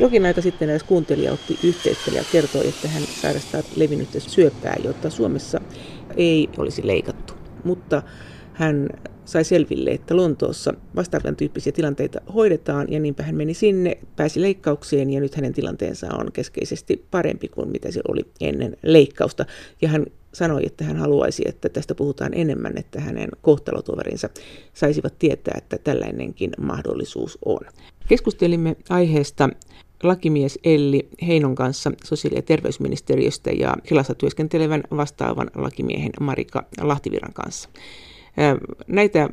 Jokin aika sitten edes kuuntelija otti yhteyttä ja kertoi, että hän sairastaa levinnyttä syöpää, jota Suomessa ei olisi leikattu. Mutta hän sai selville, että Lontoossa vastaavan tyyppisiä tilanteita hoidetaan ja niinpä hän meni sinne, pääsi leikkaukseen ja nyt hänen tilanteensa on keskeisesti parempi kuin mitä se oli ennen leikkausta. Ja hän sanoi, että hän haluaisi, että tästä puhutaan enemmän, että hänen kohtalotoverinsa saisivat tietää, että tällainenkin mahdollisuus on. Keskustelimme aiheesta lakimies Elli Heinon kanssa sosiaali- ja terveysministeriöstä ja Kelassa työskentelevän vastaavan lakimiehen Marika Lahtiviran kanssa. Näitä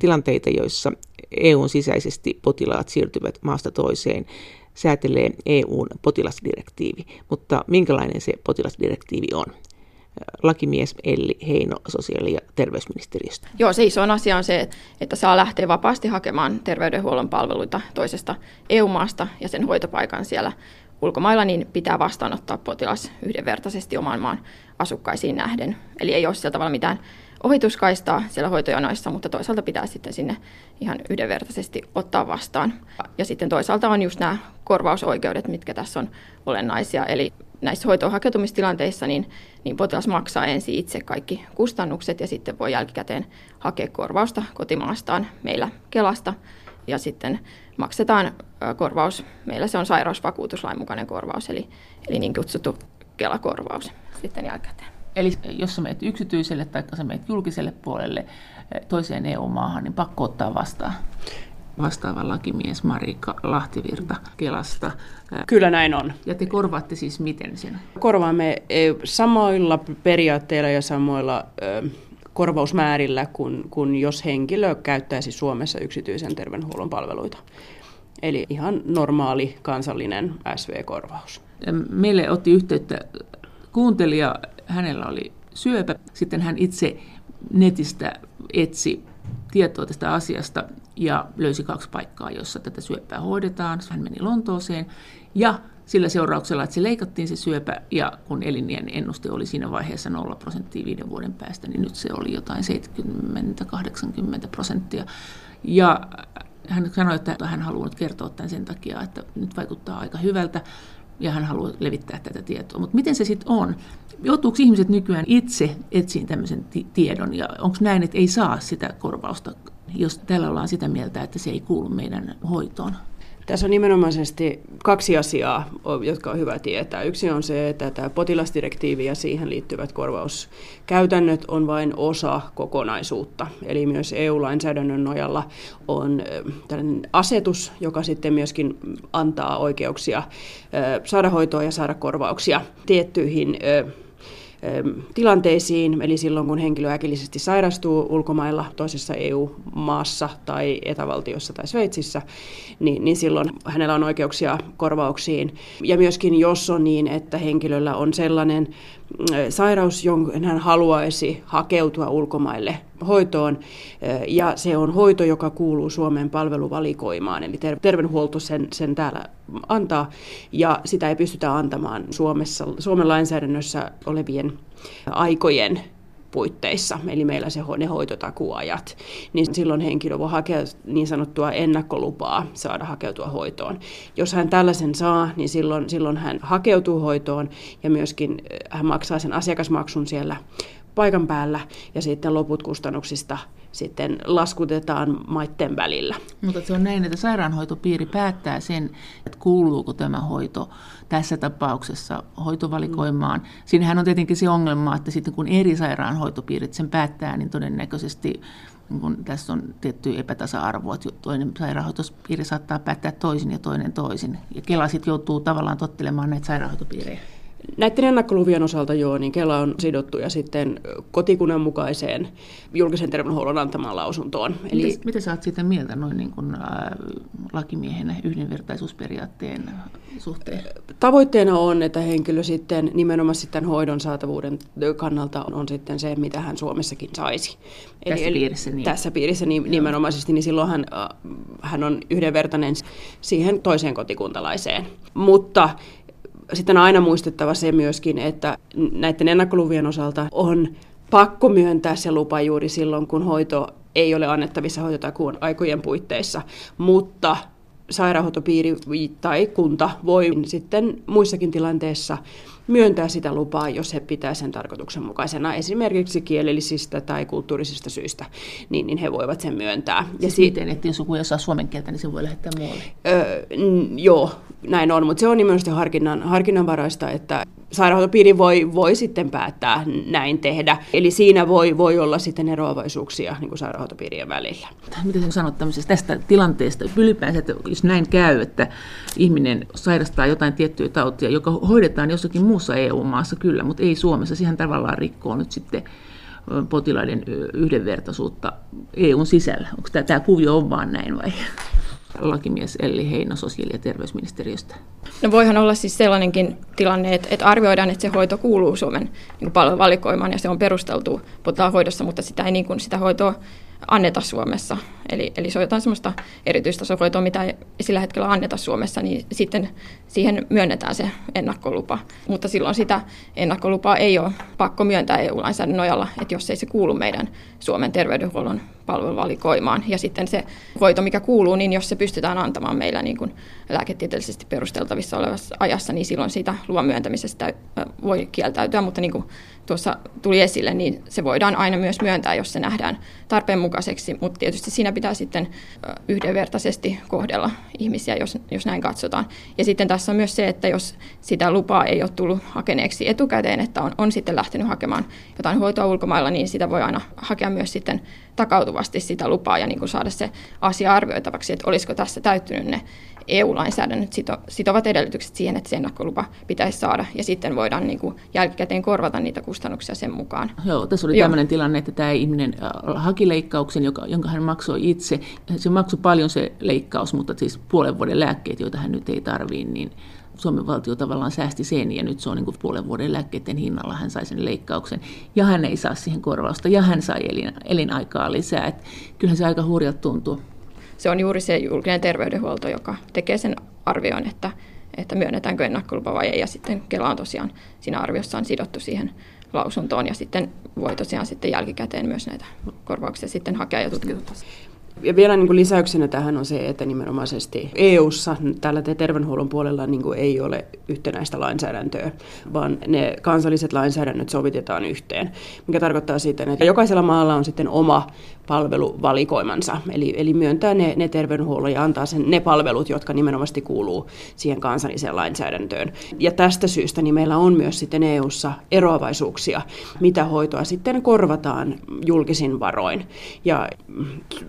tilanteita, joissa EUn sisäisesti potilaat siirtyvät maasta toiseen, säätelee EUn potilasdirektiivi. Mutta minkälainen se potilasdirektiivi on? Lakimies Elli Heino sosiaali- ja terveysministeriöstä. Joo, se iso asia on se, että saa lähteä vapaasti hakemaan terveydenhuollon palveluita toisesta EU-maasta ja sen hoitopaikan siellä ulkomailla, niin pitää vastaanottaa potilas yhdenvertaisesti oman maan asukkaisiin nähden. Eli ei ole sillä tavalla mitään ohituskaistaa siellä hoitojonoissa, mutta toisaalta pitää sitten sinne ihan yhdenvertaisesti ottaa vastaan. Ja sitten toisaalta on just nämä korvausoikeudet, mitkä tässä on olennaisia. Eli näissä hoitoon hakeutumistilanteissa niin, niin potilas maksaa ensin itse kaikki kustannukset ja sitten voi jälkikäteen hakea korvausta kotimaastaan meillä Kelasta. Ja sitten maksetaan korvaus, meillä se on sairausvakuutuslain mukainen korvaus, eli, eli niin kutsuttu Kelakorvaus sitten jälkikäteen. Eli jos sä menet yksityiselle tai sä menet julkiselle puolelle toiseen EU-maahan, niin pakko ottaa vastaan vastaava lakimies Marika Lahtivirta Kelasta. Kyllä näin on. Ja te korvaatte siis miten sen? Korvaamme samoilla periaatteilla ja samoilla korvausmäärillä kuin, kuin jos henkilö käyttäisi Suomessa yksityisen terveydenhuollon palveluita. Eli ihan normaali kansallinen SV-korvaus. Meille otti yhteyttä kuuntelija, hänellä oli syöpä. Sitten hän itse netistä etsi tietoa tästä asiasta ja löysi kaksi paikkaa, jossa tätä syöpää hoidetaan. Hän meni Lontooseen ja sillä seurauksella, että se leikattiin se syöpä ja kun elinien ennuste oli siinä vaiheessa 0 prosenttia viiden vuoden päästä, niin nyt se oli jotain 70-80 prosenttia. Ja hän sanoi, että hän haluaa nyt kertoa tämän sen takia, että nyt vaikuttaa aika hyvältä ja hän haluaa levittää tätä tietoa. Mutta miten se sitten on? Joutuuko ihmiset nykyään itse etsiin tämmöisen tiedon ja onko näin, että ei saa sitä korvausta, jos täällä ollaan sitä mieltä, että se ei kuulu meidän hoitoon? Tässä on nimenomaisesti kaksi asiaa, jotka on hyvä tietää. Yksi on se, että tämä potilasdirektiivi ja siihen liittyvät korvauskäytännöt on vain osa kokonaisuutta. Eli myös EU-lainsäädännön nojalla on tällainen asetus, joka sitten myöskin antaa oikeuksia saada hoitoa ja saada korvauksia tiettyihin tilanteisiin, eli silloin kun henkilö äkillisesti sairastuu ulkomailla toisessa EU-maassa tai etävaltiossa tai Sveitsissä, niin, niin silloin hänellä on oikeuksia korvauksiin. Ja myöskin jos on niin, että henkilöllä on sellainen sairaus, jonka hän haluaisi hakeutua ulkomaille hoitoon, ja se on hoito, joka kuuluu Suomen palveluvalikoimaan, eli terveydenhuolto sen, sen täällä antaa, ja sitä ei pystytä antamaan Suomessa, Suomen lainsäädännössä olevien aikojen puitteissa, eli meillä se, ne hoitotakuajat, niin silloin henkilö voi hakea niin sanottua ennakkolupaa saada hakeutua hoitoon. Jos hän tällaisen saa, niin silloin, silloin hän hakeutuu hoitoon ja myöskin eh, hän maksaa sen asiakasmaksun siellä paikan päällä ja sitten loput kustannuksista sitten laskutetaan maitten välillä. Mutta se on näin, että sairaanhoitopiiri päättää sen, että kuuluuko tämä hoito tässä tapauksessa hoitovalikoimaan. Mm. Siinähän on tietenkin se ongelma, että sitten kun eri sairaanhoitopiirit sen päättää, niin todennäköisesti niin kun tässä on tietty epätasa-arvo, että toinen sairaanhoitopiiri saattaa päättää toisin ja toinen toisin. Ja Kela sitten joutuu tavallaan tottelemaan näitä sairaanhoitopiirejä. Näiden ennakkoluvien osalta joo, niin Kela on sidottu ja sitten kotikunnan mukaiseen julkisen terveydenhuollon antamaan lausuntoon. Eli, mitä, mitä sä oot siitä mieltä noin niin kuin, äh, lakimiehenä yhdenvertaisuusperiaatteen suhteen? Tavoitteena on, että henkilö sitten nimenomaan sitten hoidon saatavuuden kannalta on, on sitten se, mitä hän Suomessakin saisi. Tässä eli, piirissä niin. Tässä piirissä niin, nimenomaisesti, niin silloin hän, äh, hän on yhdenvertainen siihen toiseen kotikuntalaiseen. Mutta sitten on aina muistettava se myöskin, että näiden ennakkoluvien osalta on pakko myöntää se lupa juuri silloin, kun hoito ei ole annettavissa hoitotakuun aikojen puitteissa, mutta sairaanhoitopiiri tai kunta voi sitten muissakin tilanteissa myöntää sitä lupaa, jos he pitää sen tarkoituksenmukaisena, esimerkiksi kielellisistä tai kulttuurisista syistä, niin, niin he voivat sen myöntää. Siis ja si- miten, että jos joku ei osaa suomen kieltä, niin se voi lähettää muualle? Öö, n- joo, näin on, mutta se on nimenomaan harkinnan, harkinnanvaraista, että sairaanhoitopiiri voi, voi sitten päättää näin tehdä. Eli siinä voi, voi olla sitten eroavaisuuksia niin kuin sairaanhoitopiirien välillä. Mitä sinä sanot tästä tilanteesta ylipäänsä, että jos näin käy, että ihminen sairastaa jotain tiettyä tautia, joka hoidetaan jossakin muussa EU-maassa kyllä, mutta ei Suomessa, siihen tavallaan rikkoo nyt sitten potilaiden yhdenvertaisuutta EUn sisällä. Onko tämä, tämä kuvio on vaan näin vai? lakimies Elli Heino sosiaali- ja terveysministeriöstä? No voihan olla siis sellainenkin tilanne, että, että arvioidaan, että se hoito kuuluu Suomen niin palveluvalikoimaan ja se on perusteltu potilaan mutta sitä ei niin kuin, sitä hoitoa anneta Suomessa. Eli, eli se on jotain sellaista erityistasohoitoa, mitä ei sillä hetkellä anneta Suomessa, niin sitten siihen myönnetään se ennakkolupa. Mutta silloin sitä ennakkolupaa ei ole pakko myöntää EU-lainsäädännön nojalla, että jos ei se kuulu meidän Suomen terveydenhuollon palveluvalikoimaan. Ja sitten se hoito, mikä kuuluu, niin jos se pystytään antamaan meillä niin kuin lääketieteellisesti perusteltavissa olevassa ajassa, niin silloin siitä luvan myöntämisestä voi kieltäytyä, mutta niin kuin tuossa tuli esille, niin se voidaan aina myös myöntää, jos se nähdään tarpeen mukaiseksi, mutta tietysti siinä pitää sitten yhdenvertaisesti kohdella ihmisiä, jos, jos näin katsotaan. Ja sitten tässä on myös se, että jos sitä lupaa ei ole tullut hakeneeksi etukäteen, että on, on sitten lähtenyt hakemaan jotain hoitoa ulkomailla, niin sitä voi aina hakea myös sitten takautuvasti sitä lupaa ja niin kuin saada se asia arvioitavaksi, että olisiko tässä täyttynyt ne EU-lainsäädännöt sito, sitovat edellytykset siihen, että se ennakkolupa pitäisi saada, ja sitten voidaan niin kuin jälkikäteen korvata niitä kustannuksia sen mukaan. Joo, tässä oli Joo. tämmöinen tilanne, että tämä ihminen äh, haki leikkauksen, joka, jonka hän maksoi itse. Se maksoi paljon se leikkaus, mutta siis puolen vuoden lääkkeet, joita hän nyt ei tarvii, niin Suomen valtio tavallaan säästi sen ja nyt se on niin kuin puolen vuoden lääkkeiden hinnalla, hän sai sen leikkauksen ja hän ei saa siihen korvausta ja hän sai elin, elinaikaa lisää. Et kyllähän se aika hurjalta tuntuu se on juuri se julkinen terveydenhuolto, joka tekee sen arvion, että, että myönnetäänkö ennakkolupa vai ei. Ja sitten Kela on tosiaan siinä arviossa on sidottu siihen lausuntoon ja sitten voi tosiaan sitten jälkikäteen myös näitä korvauksia sitten hakea ja tutkituttaa. Ja vielä niin kuin lisäyksenä tähän on se, että nimenomaisesti EU-ssa tällä terveydenhuollon puolella niin kuin ei ole yhtenäistä lainsäädäntöä, vaan ne kansalliset lainsäädännöt sovitetaan yhteen, mikä tarkoittaa sitten, että jokaisella maalla on sitten oma palveluvalikoimansa, eli, eli myöntää ne, ne terveydenhuollon ja antaa sen, ne palvelut, jotka nimenomaan kuuluu siihen kansalliseen lainsäädäntöön. Ja tästä syystä niin meillä on myös sitten EU-ssa eroavaisuuksia, mitä hoitoa sitten korvataan julkisin varoin. Ja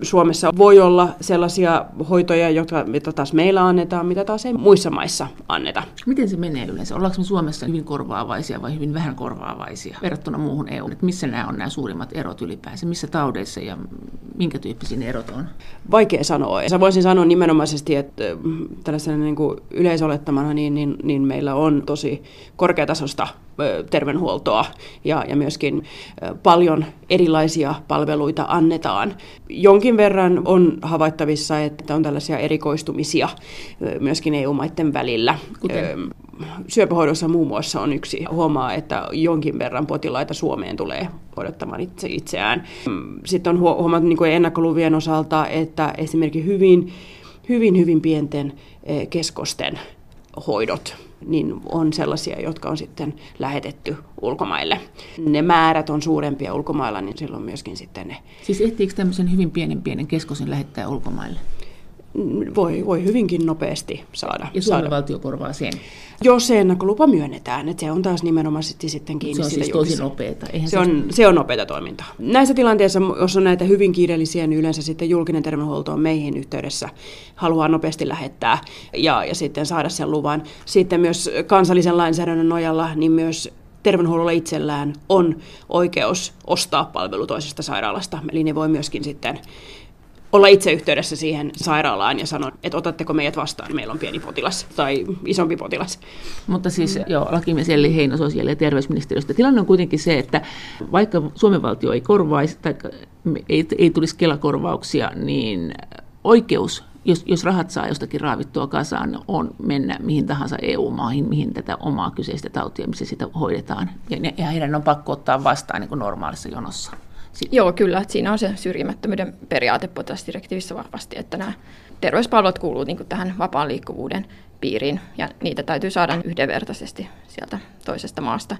Suomessa voi olla sellaisia hoitoja, jotka, joita taas meillä annetaan, mitä taas ei muissa maissa anneta. Miten se menee yleensä? Ollaanko me Suomessa hyvin korvaavaisia vai hyvin vähän korvaavaisia verrattuna muuhun EU? Missä nämä on nämä suurimmat erot ylipäänsä? Missä taudeissa ja minkä tyyppisiä ne erot on? Vaikea sanoa. Sä voisin sanoa nimenomaisesti, että mm, tällaisena niin kuin yleisolettamana niin, niin, niin meillä on tosi korkeatasosta terveydenhuoltoa ja, ja myöskin paljon erilaisia palveluita annetaan. Jonkin verran on havaittavissa, että on tällaisia erikoistumisia myöskin EU-maiden välillä. Kuten? syöpähoidossa muun muassa on yksi. Huomaa, että jonkin verran potilaita Suomeen tulee odottamaan itse itseään. Sitten on huomattu niin ennakkoluvien osalta, että esimerkiksi hyvin, hyvin, hyvin pienten keskosten hoidot niin on sellaisia, jotka on sitten lähetetty ulkomaille. Ne määrät on suurempia ulkomailla, niin silloin myöskin sitten ne... Siis ehtiikö tämmöisen hyvin pienen pienen keskosin lähettää ulkomaille? Voi, voi hyvinkin nopeasti saada. Ja Suomen saada. valtio korvaa sen? Jos se ennakkolupa myönnetään, että se on taas nimenomaan sitten kiinni Se on siis tosi nopeata. se, se, on, se on nopeata toimintaa. Näissä tilanteissa, jos on näitä hyvin kiireellisiä, niin yleensä sitten julkinen terveydenhuolto on meihin yhteydessä, haluaa nopeasti lähettää ja, ja sitten saada sen luvan. Sitten myös kansallisen lainsäädännön nojalla, niin myös terveydenhuollolla itsellään on oikeus ostaa palvelu toisesta sairaalasta. Eli ne voi myöskin sitten olla itse yhteydessä siihen sairaalaan ja sanoa, että otatteko meidät vastaan, meillä on pieni potilas tai isompi potilas. Mutta siis joo, lakimies Elli Heino sosiaali- ja terveysministeriöstä. Tilanne on kuitenkin se, että vaikka Suomen valtio ei korvaisi tai ei, ei tulisi kelakorvauksia, niin oikeus jos, jos rahat saa jostakin raavittua kasaan, on mennä mihin tahansa EU-maahin, mihin tätä omaa kyseistä tautia, missä sitä hoidetaan. Ja, ja heidän on pakko ottaa vastaan niin kuin normaalissa jonossa Joo, kyllä. Että siinä on se syrjimättömyyden periaate potilasdirektiivissä vahvasti, että nämä terveyspalvelut kuuluvat niin tähän vapaan liikkuvuuden piiriin ja niitä täytyy saada yhdenvertaisesti sieltä toisesta maasta.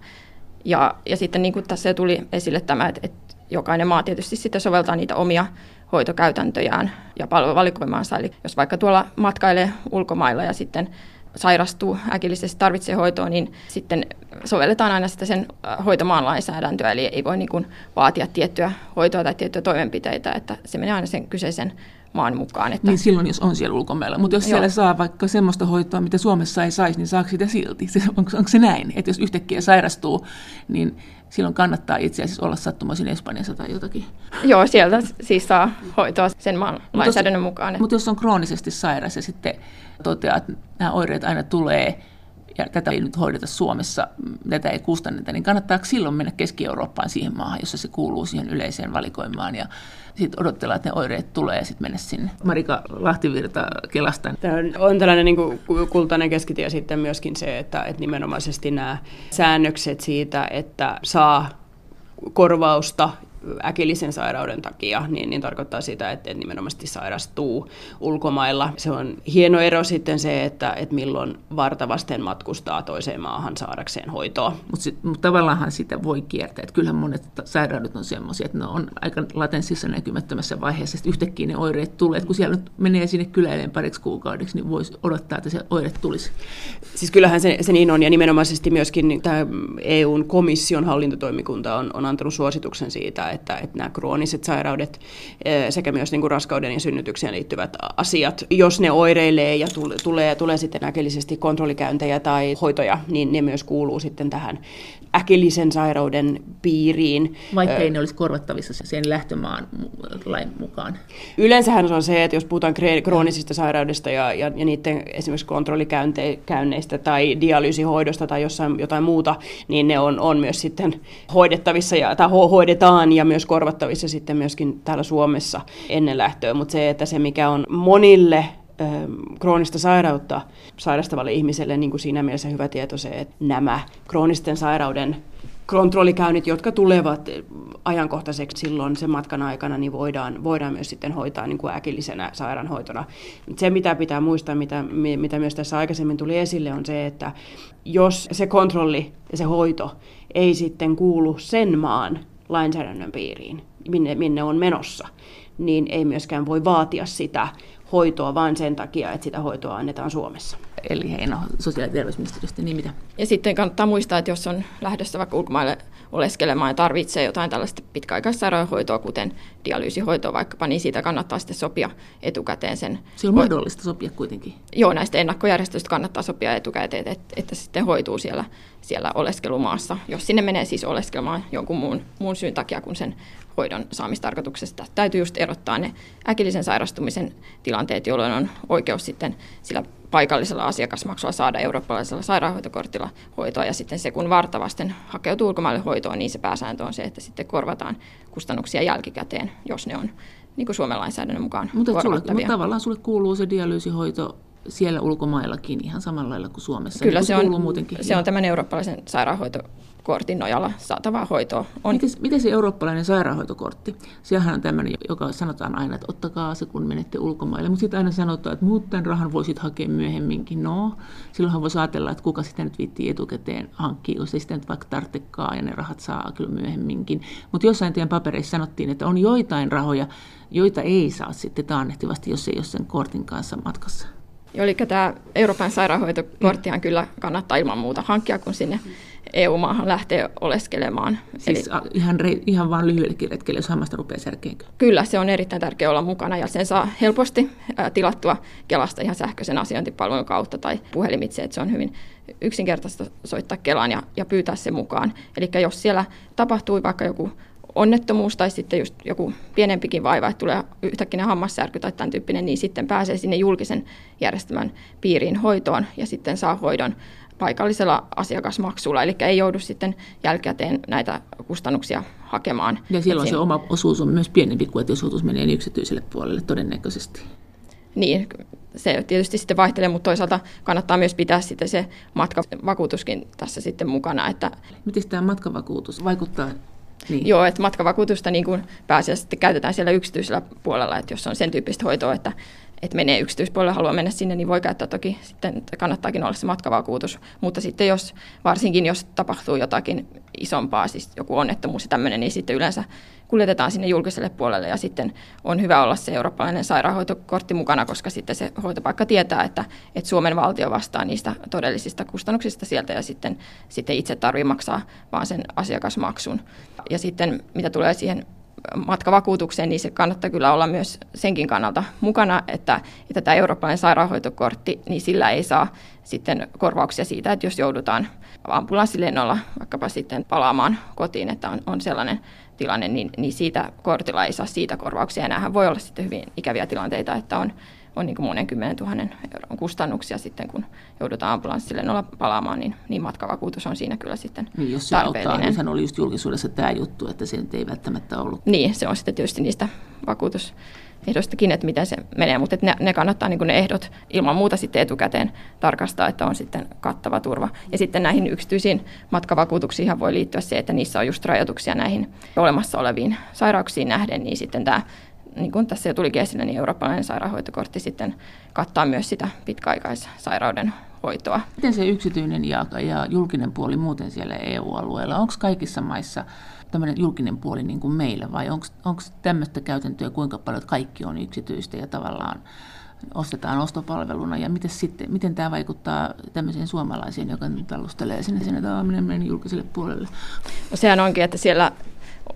Ja, ja sitten niin kuin tässä tuli esille tämä, että, että jokainen maa tietysti sitten soveltaa niitä omia hoitokäytäntöjään ja palveluvalikoimaansa. Eli jos vaikka tuolla matkailee ulkomailla ja sitten sairastuu äkillisesti, tarvitsee hoitoa, niin sitten sovelletaan aina sitä sen äh, hoitomaan lainsäädäntöä, eli ei voi niin kuin vaatia tiettyä hoitoa tai tiettyjä toimenpiteitä, että se menee aina sen kyseisen maan mukaan. Että... Niin silloin, jos on siellä ulkomailla. Mutta jos Joo. siellä saa vaikka semmoista hoitoa, mitä Suomessa ei saisi, niin saako sitä silti? onko, onko se näin? Että jos yhtäkkiä sairastuu, niin silloin kannattaa itse asiassa olla sattumoisin Espanjassa tai jotakin. Joo, sieltä siis saa hoitoa sen maan lainsäädännön mukaan. Mutta jos on kroonisesti sairas ja sitten toteaa, että nämä oireet aina tulee, ja tätä ei nyt hoideta Suomessa, tätä ei kustanneta, niin kannattaako silloin mennä Keski-Eurooppaan siihen maahan, jossa se kuuluu siihen yleiseen valikoimaan ja sitten odotella, että ne oireet tulee ja sitten mennä sinne. Marika Lahtivirta Kelasta. Tämä on tällainen niin kuin kultainen keskitie sitten myöskin se, että, että nimenomaisesti nämä säännökset siitä, että saa korvausta äkillisen sairauden takia, niin, niin tarkoittaa sitä, että nimenomaan sairastuu ulkomailla. Se on hieno ero sitten se, että, että milloin vartavasten matkustaa toiseen maahan saadakseen hoitoa. Mutta mut tavallaanhan sitä voi kiertää. Että kyllähän monet sairaudet on sellaisia, että ne on aika latenssissa näkymättömässä vaiheessa. Sitten yhtäkkiä ne oireet tulee. Et kun siellä nyt menee sinne kyläileen pariksi kuukaudeksi, niin voisi odottaa, että se oire tulisi. Siis kyllähän se, se niin on. Ja nimenomaisesti myöskin tämä EUn komission hallintotoimikunta on, on antanut suosituksen siitä, että, että nämä krooniset sairaudet eh, sekä myös niin kuin raskauden ja synnytykseen liittyvät asiat, jos ne oireilee ja tulee, tulee sitten äkillisesti kontrollikäyntejä tai hoitoja, niin ne myös kuuluu sitten tähän äkillisen sairauden piiriin. Vaikka ei ne olisi korvattavissa sen lähtömaan lain mukaan. Yleensähän se on se, että jos puhutaan kroonisista sairaudesta ja, ja, ja niiden esimerkiksi kontrollikäynneistä tai dialyysihoidosta tai jossain jotain muuta, niin ne on, on myös sitten hoidettavissa ja, tai hoidetaan ja myös korvattavissa sitten myöskin täällä Suomessa ennen lähtöä. Mutta se, että se mikä on monille kroonista sairautta sairastavalle ihmiselle niin kuin siinä mielessä hyvä tieto se, että nämä kroonisten sairauden kontrollikäynnit, jotka tulevat ajankohtaiseksi silloin sen matkan aikana, niin voidaan, voidaan myös sitten hoitaa niin kuin äkillisenä sairaanhoitona. Se, mitä pitää muistaa, mitä, mitä myös tässä aikaisemmin tuli esille, on se, että jos se kontrolli ja se hoito ei sitten kuulu sen maan lainsäädännön piiriin, minne, minne on menossa, niin ei myöskään voi vaatia sitä hoitoa vain sen takia, että sitä hoitoa annetaan Suomessa. Eli Heino sosiaali- ja terveysministeriöstä, niin mitä? Ja sitten kannattaa muistaa, että jos on lähdössä vaikka ulkomaille oleskelemaan ja tarvitsee jotain tällaista pitkäaikaissairaanhoitoa, kuten dialyysihoitoa vaikkapa, niin siitä kannattaa sitten sopia etukäteen sen. Se on mahdollista sopia kuitenkin. Joo, näistä ennakkojärjestöistä kannattaa sopia etukäteen, että, että sitten hoituu siellä, siellä oleskelumaassa, jos sinne menee siis oleskelemaan jonkun muun, muun syyn takia kuin sen hoidon saamistarkoituksesta. Täytyy just erottaa ne äkillisen sairastumisen tilanteet, jolloin on oikeus sitten sillä paikallisella asiakasmaksulla saada eurooppalaisella sairaanhoitokortilla hoitoa. Ja sitten se, kun vartavasten hakeutuu ulkomaille hoitoon, niin se pääsääntö on se, että sitten korvataan kustannuksia jälkikäteen, jos ne on niin kuin Suomen lainsäädännön mukaan mutta, sulle, mutta tavallaan sulle kuuluu se dialyysihoito siellä ulkomaillakin ihan samalla lailla kuin Suomessa. Kyllä niin se, on, se on tämän eurooppalaisen sairaanhoito kortin nojalla saatavaa hoitoa on. Miten, miten se eurooppalainen sairaanhoitokortti? Sehän on tämmöinen, joka sanotaan aina, että ottakaa se, kun menette ulkomaille. Mutta sitten aina sanotaan, että muut tämän rahan voisit hakea myöhemminkin. No, silloinhan voisi ajatella, että kuka sitä nyt viittii etukäteen hankkia, jos ei sitä nyt vaikka tarvitsekaan ja ne rahat saa kyllä myöhemminkin. Mutta jossain teidän papereissa sanottiin, että on joitain rahoja, joita ei saa sitten taannehtivasti, jos ei ole sen kortin kanssa matkassa. Eli tämä Euroopan sairaanhoitokorttihan kyllä kannattaa ilman muuta hankkia, kun sinne EU-maahan lähtee oleskelemaan. Siis Eli, ihan, ihan vain lyhyellekin retkelle, jos hammasta rupeaa särkeenkö? Kyllä, se on erittäin tärkeää olla mukana ja sen saa helposti tilattua Kelasta ihan sähköisen asiointipalvelun kautta tai puhelimitse, että se on hyvin yksinkertaista soittaa Kelaan ja, ja pyytää se mukaan. Eli jos siellä tapahtui vaikka joku onnettomuus tai sitten just joku pienempikin vaiva, että tulee yhtäkkiä hammassärky tai tämän tyyppinen, niin sitten pääsee sinne julkisen järjestelmän piiriin hoitoon ja sitten saa hoidon paikallisella asiakasmaksulla, eli ei joudu sitten jälkikäteen näitä kustannuksia hakemaan. Ja silloin se oma osuus on myös pienempi kuin, että jos osuus menee yksityiselle puolelle todennäköisesti. Niin, se tietysti sitten vaihtelee, mutta toisaalta kannattaa myös pitää sitten se matkavakuutuskin tässä sitten mukana. Että Miten tämä matkavakuutus vaikuttaa Niin. Joo, että matkavakuutusta niin kuin pääasiassa käytetään siellä yksityisellä puolella, että jos on sen tyyppistä hoitoa, että, että menee yksityispuolelle, haluaa mennä sinne, niin voi käyttää toki, sitten kannattaakin olla se matkavakuutus. Mutta sitten jos, varsinkin jos tapahtuu jotakin isompaa, siis joku onnettomuus ja tämmöinen, niin sitten yleensä kuljetetaan sinne julkiselle puolelle ja sitten on hyvä olla se eurooppalainen sairaanhoitokortti mukana, koska sitten se hoitopaikka tietää, että, että Suomen valtio vastaa niistä todellisista kustannuksista sieltä ja sitten, sitten itse tarvii maksaa vaan sen asiakasmaksun. Ja sitten mitä tulee siihen matkavakuutukseen, niin se kannattaa kyllä olla myös senkin kannalta mukana, että, että tämä eurooppalainen sairaanhoitokortti, niin sillä ei saa sitten korvauksia siitä, että jos joudutaan ambulanssilennolla vaikkapa sitten palaamaan kotiin, että on, on sellainen tilanne, niin, niin siitä kortilla ei saa siitä korvauksia. Enää voi olla sitten hyvin ikäviä tilanteita, että on, on niin kuin monen kymmenen tuhannen euron kustannuksia sitten, kun joudutaan ambulanssille nolla palaamaan, niin, niin matkavakuutus on siinä kyllä sitten niin, jos se tarpeellinen. auttaa, niin oli just julkisuudessa tämä juttu, että se ei välttämättä ollut. Niin, se on sitten tietysti niistä vakuutus ehdostakin, että miten se menee, mutta ne, ne kannattaa niin ne ehdot ilman muuta sitten etukäteen tarkastaa, että on sitten kattava turva. Ja sitten näihin yksityisiin matkavakuutuksiin voi liittyä se, että niissä on just rajoituksia näihin olemassa oleviin sairauksiin nähden, niin sitten tämä niin kuin tässä jo tulikin esille, niin eurooppalainen sairaanhoitokortti sitten kattaa myös sitä pitkäaikaissairauden hoitoa. Miten se yksityinen ja, ja julkinen puoli muuten siellä EU-alueella, onko kaikissa maissa tämmöinen julkinen puoli niin kuin meillä, vai onko tämmöistä käytäntöä kuinka paljon, kaikki on yksityistä ja tavallaan ostetaan ostopalveluna, ja miten, sitten, miten tämä vaikuttaa tämmöiseen suomalaisiin, joka talustelee sinne, sinne menen julkiselle puolelle? No sehän onkin, että siellä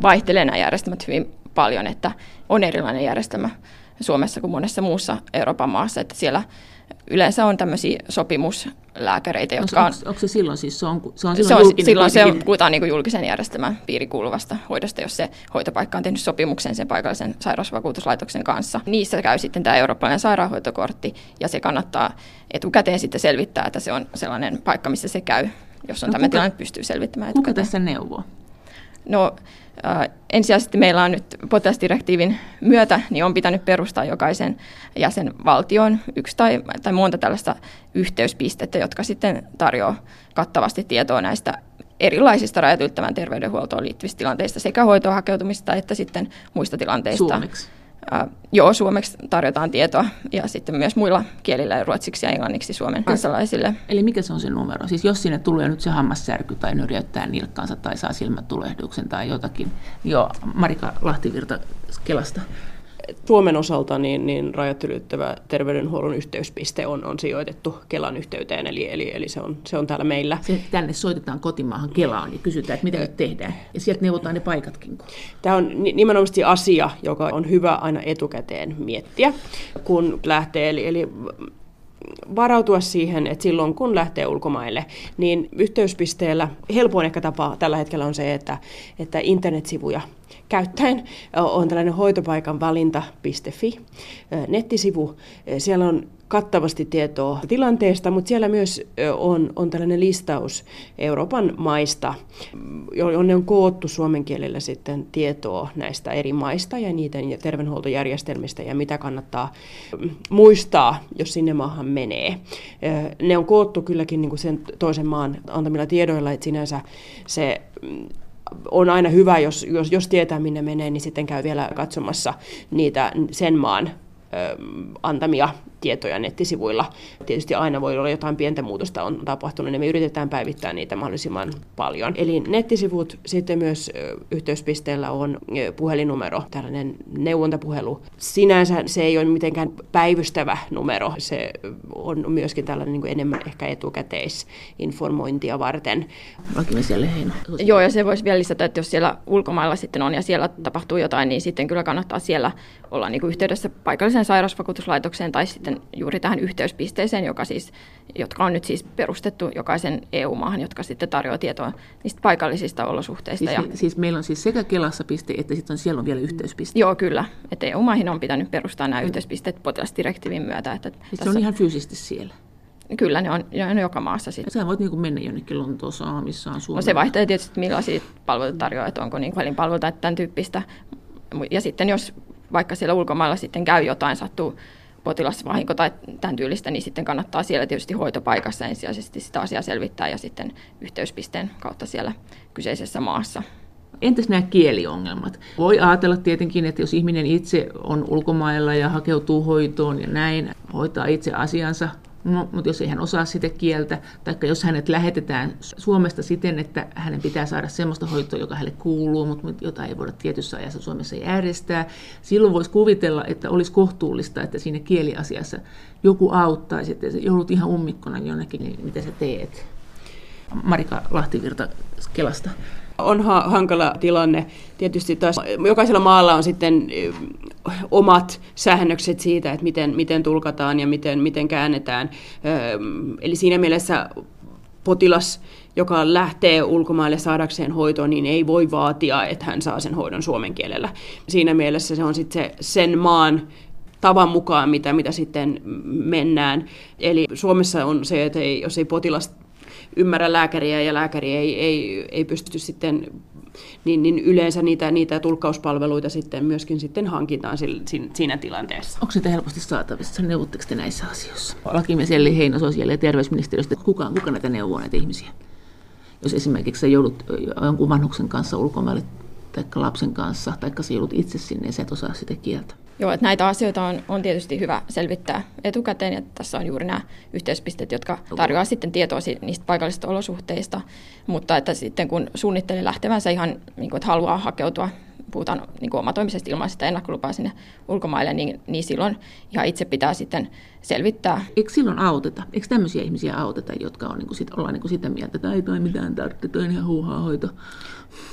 vaihtelee nämä järjestelmät hyvin paljon, että on erilainen järjestelmä Suomessa kuin monessa muussa Euroopan maassa, että siellä yleensä on tämmöisiä sopimuslääkäreitä, jotka on... Onko, se silloin siis, se on, se on silloin, se on, julkinen, silloin se on, puhutaan niin julkisen järjestelmän piirikuuluvasta hoidosta, jos se hoitopaikka on tehnyt sopimuksen sen paikallisen sairausvakuutuslaitoksen kanssa. Niissä käy sitten tämä eurooppalainen sairaanhoitokortti, ja se kannattaa etukäteen sitten selvittää, että se on sellainen paikka, missä se käy, jos on no, tämmöinen tilanne, pystyy selvittämään etukäteen. Kuka tässä neuvoo? No ensisijaisesti meillä on nyt potilasdirektiivin myötä, niin on pitänyt perustaa jokaisen jäsenvaltioon yksi tai, tai monta tällaista yhteyspistettä, jotka sitten tarjoaa kattavasti tietoa näistä erilaisista rajat terveydenhuoltoon liittyvistä tilanteista, sekä hoitoon hakeutumista että sitten muista tilanteista. Suomeksi? Joo, suomeksi tarjotaan tietoa ja sitten myös muilla kielillä, ruotsiksi ja englanniksi Suomen kansalaisille. Eli mikä se on se numero? Siis jos sinne tulee nyt se hammassärky tai nyrjäyttää nilkkaansa tai saa silmätulehduksen tai jotakin. Joo, Marika Lahtivirta Kelasta. Suomen osalta niin, niin rajat ylittävä terveydenhuollon yhteyspiste on, on sijoitettu Kelan yhteyteen, eli, eli, eli se, on, se on täällä meillä. Se, tänne soitetaan kotimaahan Kelaan ja kysytään, että mitä nyt tehdään, ja sieltä neuvotaan ne paikatkin. Tämä on nimenomaan asia, joka on hyvä aina etukäteen miettiä, kun lähtee, eli, eli varautua siihen, että silloin kun lähtee ulkomaille, niin yhteyspisteellä helpoin ehkä tapa tällä hetkellä on se, että, että internetsivuja käyttäen on tällainen hoitopaikan valinta.fi nettisivu. Siellä on kattavasti tietoa tilanteesta, mutta siellä myös on, on tällainen listaus Euroopan maista, jonne on koottu suomen kielellä sitten tietoa näistä eri maista ja niiden terveydenhuoltojärjestelmistä ja mitä kannattaa muistaa, jos sinne maahan menee. Ne on koottu kylläkin niin kuin sen toisen maan antamilla tiedoilla, että sinänsä se on aina hyvä, jos, jos, jos tietää minne menee, niin sitten käy vielä katsomassa niitä sen maan antamia tietoja nettisivuilla. Tietysti aina voi olla jotain pientä muutosta on tapahtunut, niin me yritetään päivittää niitä mahdollisimman paljon. Eli nettisivut, sitten myös yhteyspisteellä on puhelinnumero, tällainen neuvontapuhelu. Sinänsä se ei ole mitenkään päivystävä numero, se on myöskin tällainen niin kuin enemmän ehkä etukäteisinformointia varten. Joo, ja se voisi vielä lisätä, että jos siellä ulkomailla sitten on ja siellä tapahtuu jotain, niin sitten kyllä kannattaa siellä olla niin kuin yhteydessä paikalliseen sairausvakuutuslaitokseen tai sitten juuri tähän yhteyspisteeseen, joka siis, jotka on nyt siis perustettu jokaisen EU-maahan, jotka sitten tarjoaa tietoa niistä paikallisista olosuhteista. Siis, ja, siis meillä on siis sekä Kelassa piste, että sitten on siellä on vielä yhteyspiste. Joo, kyllä. Että EU-maihin on pitänyt perustaa nämä mm. yhteyspisteet potilasdirektiivin myötä. Että siis tässä, se on ihan fyysisesti siellä? Kyllä, ne on, ne on joka maassa sitten. Sä voit niin mennä jonnekin Lontoossa, missä on No se vaihtelee tietysti, millaisia palveluita tarjoaa, että onko niin puhelinpalveluita, että tämän tyyppistä. Ja sitten jos vaikka siellä ulkomailla sitten käy jotain, sattuu potilasvahinko tai tämän tyylistä, niin sitten kannattaa siellä tietysti hoitopaikassa ensisijaisesti sitä asiaa selvittää ja sitten yhteyspisteen kautta siellä kyseisessä maassa. Entäs nämä kieliongelmat? Voi ajatella tietenkin, että jos ihminen itse on ulkomailla ja hakeutuu hoitoon ja näin, hoitaa itse asiansa, No, mutta jos ei hän osaa sitä kieltä, tai jos hänet lähetetään Suomesta siten, että hänen pitää saada sellaista hoitoa, joka hänelle kuuluu, mutta jota ei voida tietyssä ajassa Suomessa järjestää, silloin voisi kuvitella, että olisi kohtuullista, että siinä kieliasiassa joku auttaisi, että joudut ihan ummikkona jonnekin, niin mitä sä teet? Marika Lahtivirta Kelasta on ha- hankala tilanne. Tietysti taas jokaisella maalla on sitten omat säännökset siitä, että miten, miten tulkataan ja miten, miten käännetään. Eli siinä mielessä potilas, joka lähtee ulkomaille saadakseen hoitoa, niin ei voi vaatia, että hän saa sen hoidon suomen kielellä. Siinä mielessä se on sitten se, sen maan tavan mukaan, mitä, mitä sitten mennään. Eli Suomessa on se, että ei, jos ei potilas ymmärrä lääkäriä ja lääkäri ei, ei, ei pysty sitten, niin, niin yleensä niitä, niitä tulkkauspalveluita sitten myöskin sitten hankitaan siinä tilanteessa. Onko niitä helposti saatavissa? Neuvotteko te näissä asioissa? Lakimies Elli Heino sosiaali- ja terveysministeriöstä, kuka, kuka näitä neuvoo näitä ihmisiä? Jos esimerkiksi sä joudut jonkun vanhuksen kanssa ulkomaille tai lapsen kanssa, tai sä joudut itse sinne ja sä et osaa sitä kieltä. Joo, että näitä asioita on, on tietysti hyvä selvittää etukäteen, ja tässä on juuri nämä yhteyspisteet, jotka tarjoaa sitten tietoa niistä paikallisista olosuhteista, mutta että sitten kun suunnittelee lähtevänsä ihan, niin kuin, että haluaa hakeutua, puhutaan niin kuin omatoimisesti ilmaisesta ennakkolupaa sinne ulkomaille, niin, niin silloin ihan itse pitää sitten selvittää. Eikö silloin auteta? Eikö tämmöisiä ihmisiä auteta, jotka on, niin kuin sit, ollaan niin kuin sitä mieltä, että ei toi mitään tarvitse, toi on ihan huuhaa hoito?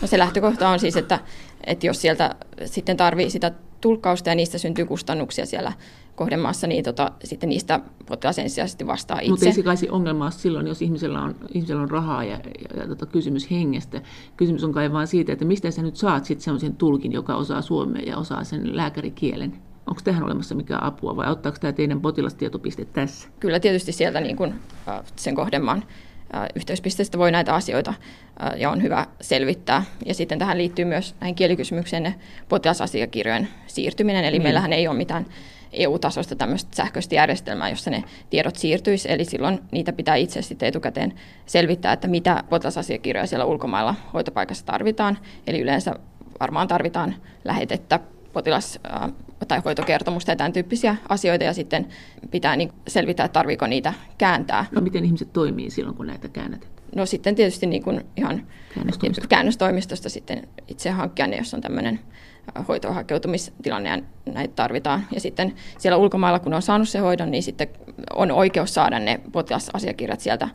No se lähtökohta on siis, että, että jos sieltä sitten tarvii sitä tulkkausta ja niistä syntyy kustannuksia siellä kohdemaassa, niin tota, sitten niistä potilas ensisijaisesti vastaa itse. Mutta ei se kai ongelma silloin, jos ihmisellä on, ihmisellä on rahaa ja, ja, ja tota, kysymys hengestä. Kysymys on kai vain siitä, että mistä sä nyt saat sitten sellaisen tulkin, joka osaa suomea ja osaa sen lääkärikielen. Onko tähän olemassa mikään apua vai auttaako tämä teidän potilastietopiste tässä? Kyllä tietysti sieltä niin kun, sen kohdemaan yhteyspisteestä voi näitä asioita ja on hyvä selvittää. Ja sitten tähän liittyy myös näihin kielikysymykseen potilasasiakirjojen siirtyminen, eli mm. meillähän ei ole mitään EU-tasosta tämmöistä sähköistä järjestelmää, jossa ne tiedot siirtyisi, eli silloin niitä pitää itse sitten etukäteen selvittää, että mitä potilasasiakirjoja siellä ulkomailla hoitopaikassa tarvitaan. Eli yleensä varmaan tarvitaan lähetettä potilas- tai hoitokertomusta ja tämän tyyppisiä asioita, ja sitten pitää niin selvittää, että tarviiko niitä kääntää. No miten ihmiset toimii silloin, kun näitä käännetään? No sitten tietysti niin kuin ihan käännöstoimistosta. käännöstoimistosta sitten itse hankkia ne, jos on tämmöinen hoitoon hakeutumistilanne ja näitä tarvitaan. Ja sitten siellä ulkomailla, kun on saanut se hoidon, niin sitten on oikeus saada ne potilasasiakirjat sieltä